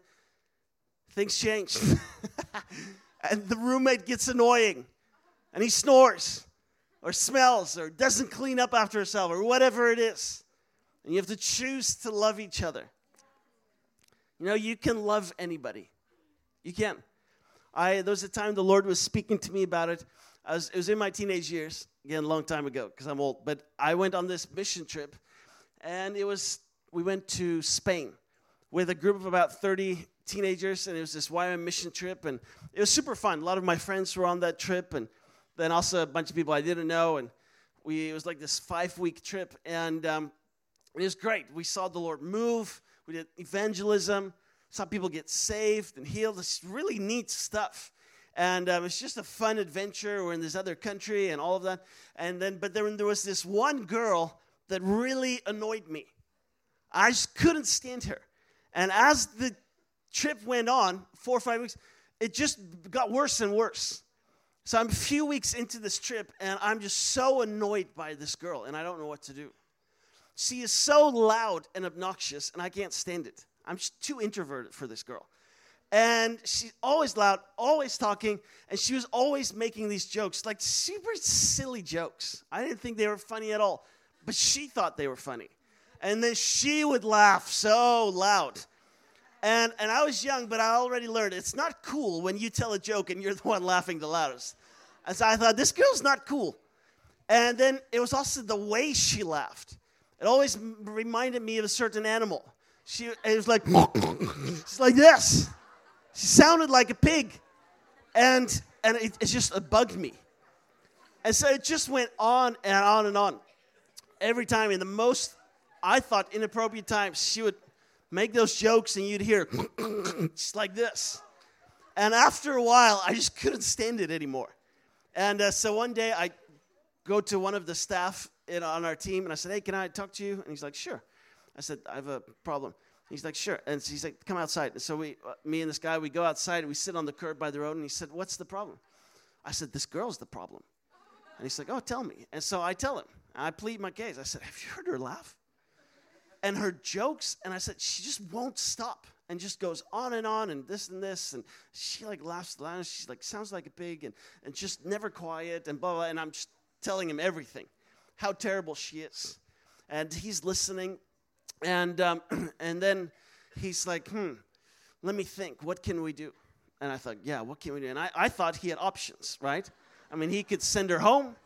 things change. and the roommate gets annoying, and he snores, or smells, or doesn't clean up after himself, or whatever it is. And you have to choose to love each other. You know, you can love anybody. You can. I there was a time the Lord was speaking to me about it. I was, it was in my teenage years, again, a long time ago, because I'm old. But I went on this mission trip, and it was we went to Spain with a group of about 30 teenagers, and it was this YWAM mission trip, and it was super fun. A lot of my friends were on that trip, and then also a bunch of people I didn't know, and we it was like this five week trip, and um, it was great. We saw the Lord move. We did evangelism. Saw people get saved and healed. It's really neat stuff. And um, it's just a fun adventure. We're in this other country and all of that. And then, but then there was this one girl that really annoyed me. I just couldn't stand her. And as the trip went on, four or five weeks, it just got worse and worse. So I'm a few weeks into this trip, and I'm just so annoyed by this girl, and I don't know what to do. She is so loud and obnoxious, and I can't stand it. I'm just too introverted for this girl. And she's always loud, always talking, and she was always making these jokes, like super silly jokes. I didn't think they were funny at all, but she thought they were funny. And then she would laugh so loud. And, and I was young, but I already learned it's not cool when you tell a joke and you're the one laughing the loudest. And so I thought, this girl's not cool. And then it was also the way she laughed. It always reminded me of a certain animal. She it was like she's like this. She sounded like a pig, and and it, it just it bugged me. And so it just went on and on and on. Every time, in the most I thought inappropriate times, she would make those jokes, and you'd hear just like this. And after a while, I just couldn't stand it anymore. And uh, so one day, I go to one of the staff in, on our team, and I said, "Hey, can I talk to you?" And he's like, "Sure." I said, "I have a problem." He's like, "Sure." And so he's like, "Come outside." And so we, uh, me and this guy, we go outside and we sit on the curb by the road. And he said, "What's the problem?" I said, "This girl's the problem." And he's like, "Oh, tell me." And so I tell him. I plead my case. I said, Have you heard her laugh? And her jokes, and I said, She just won't stop and just goes on and on and this and this and she like laughs loud She like sounds like a pig and, and just never quiet and blah blah and i'm just telling him everything how terrible she is. And he's listening and um, and then he's like hmm let me think what can we do? And i thought yeah what can we do? And i, I thought he had options right? I mean he could send her home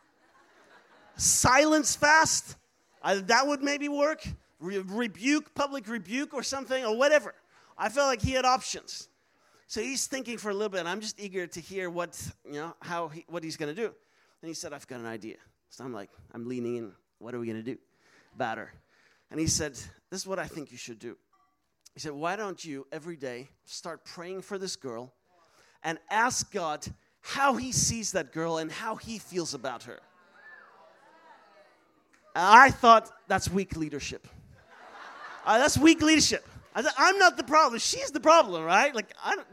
silence fast I, that would maybe work Re- rebuke public rebuke or something or whatever I felt like he had options. So he's thinking for a little bit. I'm just eager to hear what, you know, how he, what he's going to do. And he said, I've got an idea. So I'm like, I'm leaning in. What are we going to do about her? And he said, This is what I think you should do. He said, Why don't you every day start praying for this girl and ask God how he sees that girl and how he feels about her? And I thought that's weak leadership. Uh, that's weak leadership. I said, I'm not the problem. She's the problem, right? Like, I don't.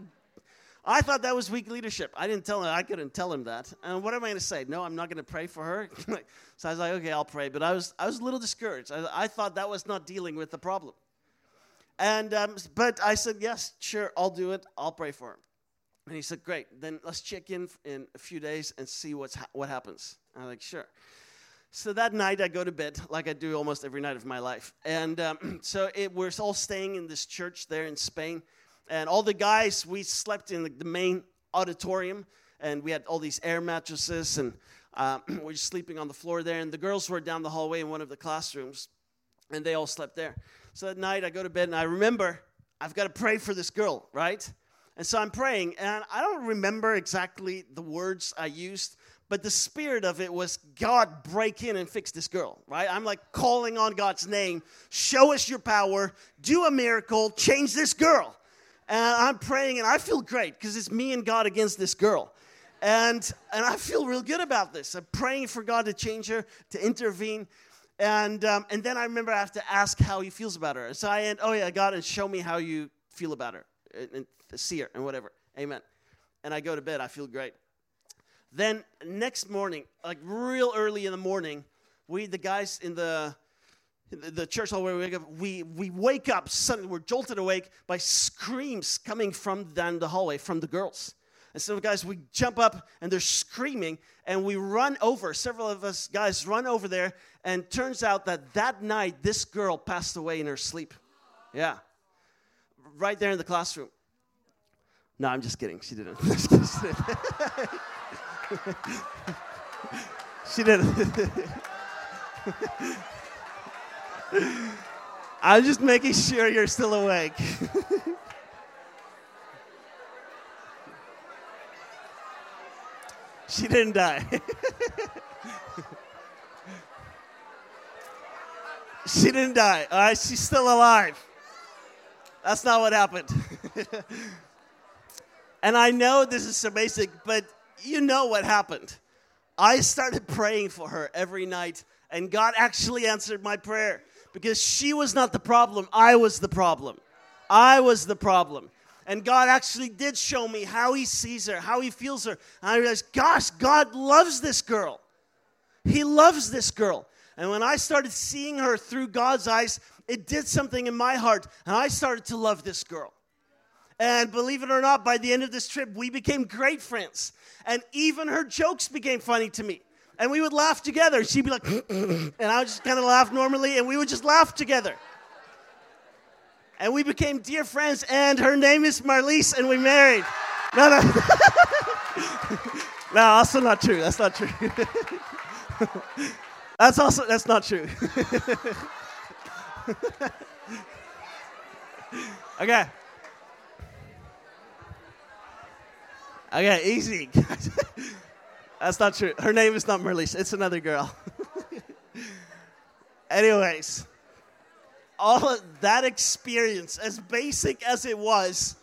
I thought that was weak leadership. I didn't tell him. I couldn't tell him that. And what am I going to say? No, I'm not going to pray for her. so I was like, okay, I'll pray. But I was, I was a little discouraged. I, I thought that was not dealing with the problem. And um, but I said, yes, sure, I'll do it. I'll pray for him. And he said, great. Then let's check in in a few days and see what's ha- what happens. I'm like, sure. So that night I go to bed, like I do almost every night of my life. And um, so it, we're all staying in this church there in Spain. And all the guys, we slept in the, main auditorium. And we had all these air mattresses. And uh, we are sleeping on the floor there. And the girls were down the hallway in one of the classrooms. And they all slept there. So that night I go to bed and I remember I've got to pray for this girl, right? And so I'm praying. And I don't remember exactly the words I used but the spirit of it was God break in and fix this girl, right? I'm like calling on God's name, show us your power, do a miracle, change this girl. And I'm praying and I feel great because it's me and God against this girl. And, and I feel real good about this. I'm praying for God to change her, to intervene. And, um, and then I remember I have to ask how he feels about her. So I end, oh yeah, God, and show me how you feel about her, and, and see her, and whatever. Amen. And I go to bed, I feel great. Then next morning, like real early in the morning, we the guys in the the church hall where we wake up, we, we wake up suddenly, we're jolted awake by screams coming from down the hallway from the girls. And so, guys, we jump up and they're screaming, and we run over. Several of us guys run over there, and turns out that that night this girl passed away in her sleep. Yeah, right there in the classroom. No, I'm just kidding. She didn't. she didn't. I'm just making sure you're still awake. she didn't die. she didn't die. All right, she's still alive. That's not what happened. and I know this is so basic, but you know what happened. I started praying for her every night, and God actually answered my prayer because she was not the problem. I was the problem. I was the problem. And God actually did show me how He sees her, how He feels her. And I realized, gosh, God loves this girl. He loves this girl. And when I started seeing her through God's eyes, it did something in my heart, and I started to love this girl. And believe it or not, by the end of this trip, we became great friends. And even her jokes became funny to me. And we would laugh together. She'd be like, and I would just kind of laugh normally, and we would just laugh together. And we became dear friends, and her name is Marlies, and we married. No, no. no, also not true. That's not true. that's also, that's not true. okay. Okay, easy. That's not true. Her name is not Merlish. It's another girl. Anyways, all that experience, as basic as it was,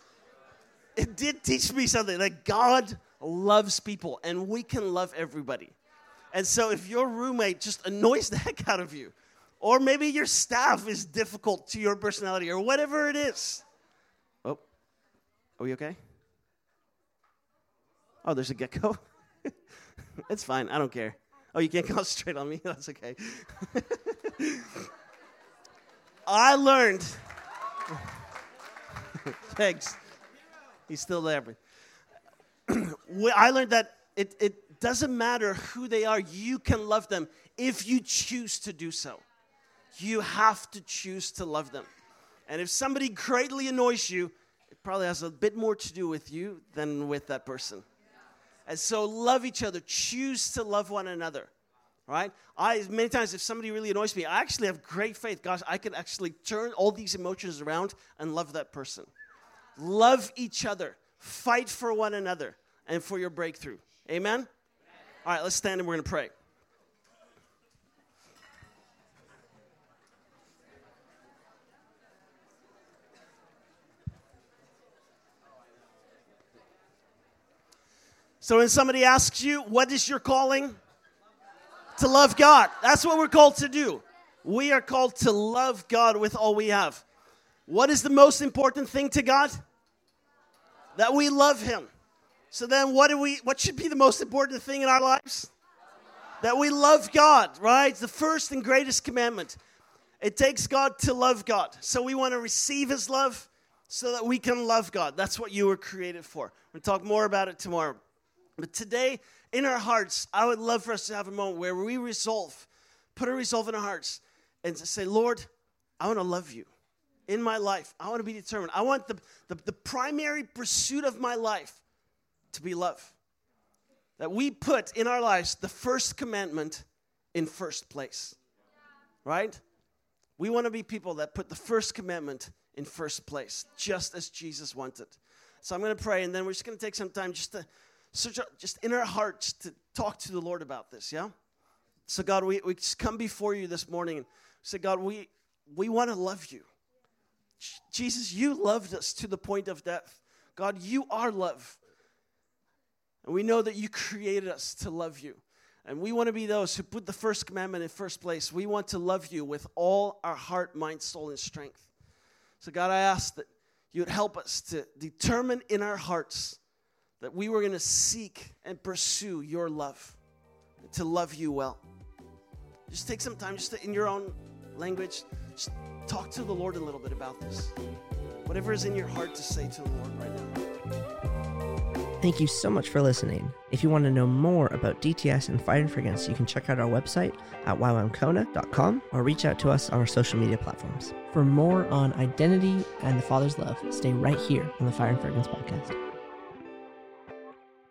it did teach me something that God loves people and we can love everybody. And so if your roommate just annoys the heck out of you, or maybe your staff is difficult to your personality, or whatever it is. Oh, are we okay? Oh, there's a gecko? it's fine. I don't care. Oh, you can't concentrate on me? That's okay. I learned. Thanks. He's still there. I learned that it, it doesn't matter who they are, you can love them if you choose to do so. You have to choose to love them. And if somebody greatly annoys you, it probably has a bit more to do with you than with that person. And so love each other, choose to love one another. Right? I many times if somebody really annoys me, I actually have great faith. Gosh, I can actually turn all these emotions around and love that person. Love each other. Fight for one another and for your breakthrough. Amen? All right, let's stand and we're going to pray. So when somebody asks you, what is your calling? To love God. That's what we're called to do. We are called to love God with all we have. What is the most important thing to God? That we love Him. So then what do we what should be the most important thing in our lives? That we love God, right? The first and greatest commandment. It takes God to love God. So we want to receive his love so that we can love God. That's what you were created for. We'll talk more about it tomorrow. But today, in our hearts, I would love for us to have a moment where we resolve, put a resolve in our hearts, and say, Lord, I want to love you in my life. I want to be determined. I want the, the, the primary pursuit of my life to be love. That we put in our lives the first commandment in first place. Right? We want to be people that put the first commandment in first place, just as Jesus wanted. So I'm going to pray, and then we're just going to take some time just to search, just in our hearts to talk to the Lord about this, yeah? So, God, we, we come before you this morning and say, God, we, we want to love you. Jesus, you loved us to the point of death. God, you are love. And we know that you created us to love you. And we want to be those who put the first commandment in first place. We want to love you with all our heart, mind, soul, and strength. So, God, I ask that you would help us to determine in our hearts that we were going to seek and pursue your love, to love you well. Just take some time, just to, in your own language, just talk to the Lord a little bit about this. Whatever is in your heart to say to the Lord right now. Thank you so much for listening. If you want to know more about DTS and Fire and Fragrance, you can check out our website at ywamkona.com or reach out to us on our social media platforms. For more on identity and the Father's love, stay right here on the Fire and Fragrance podcast.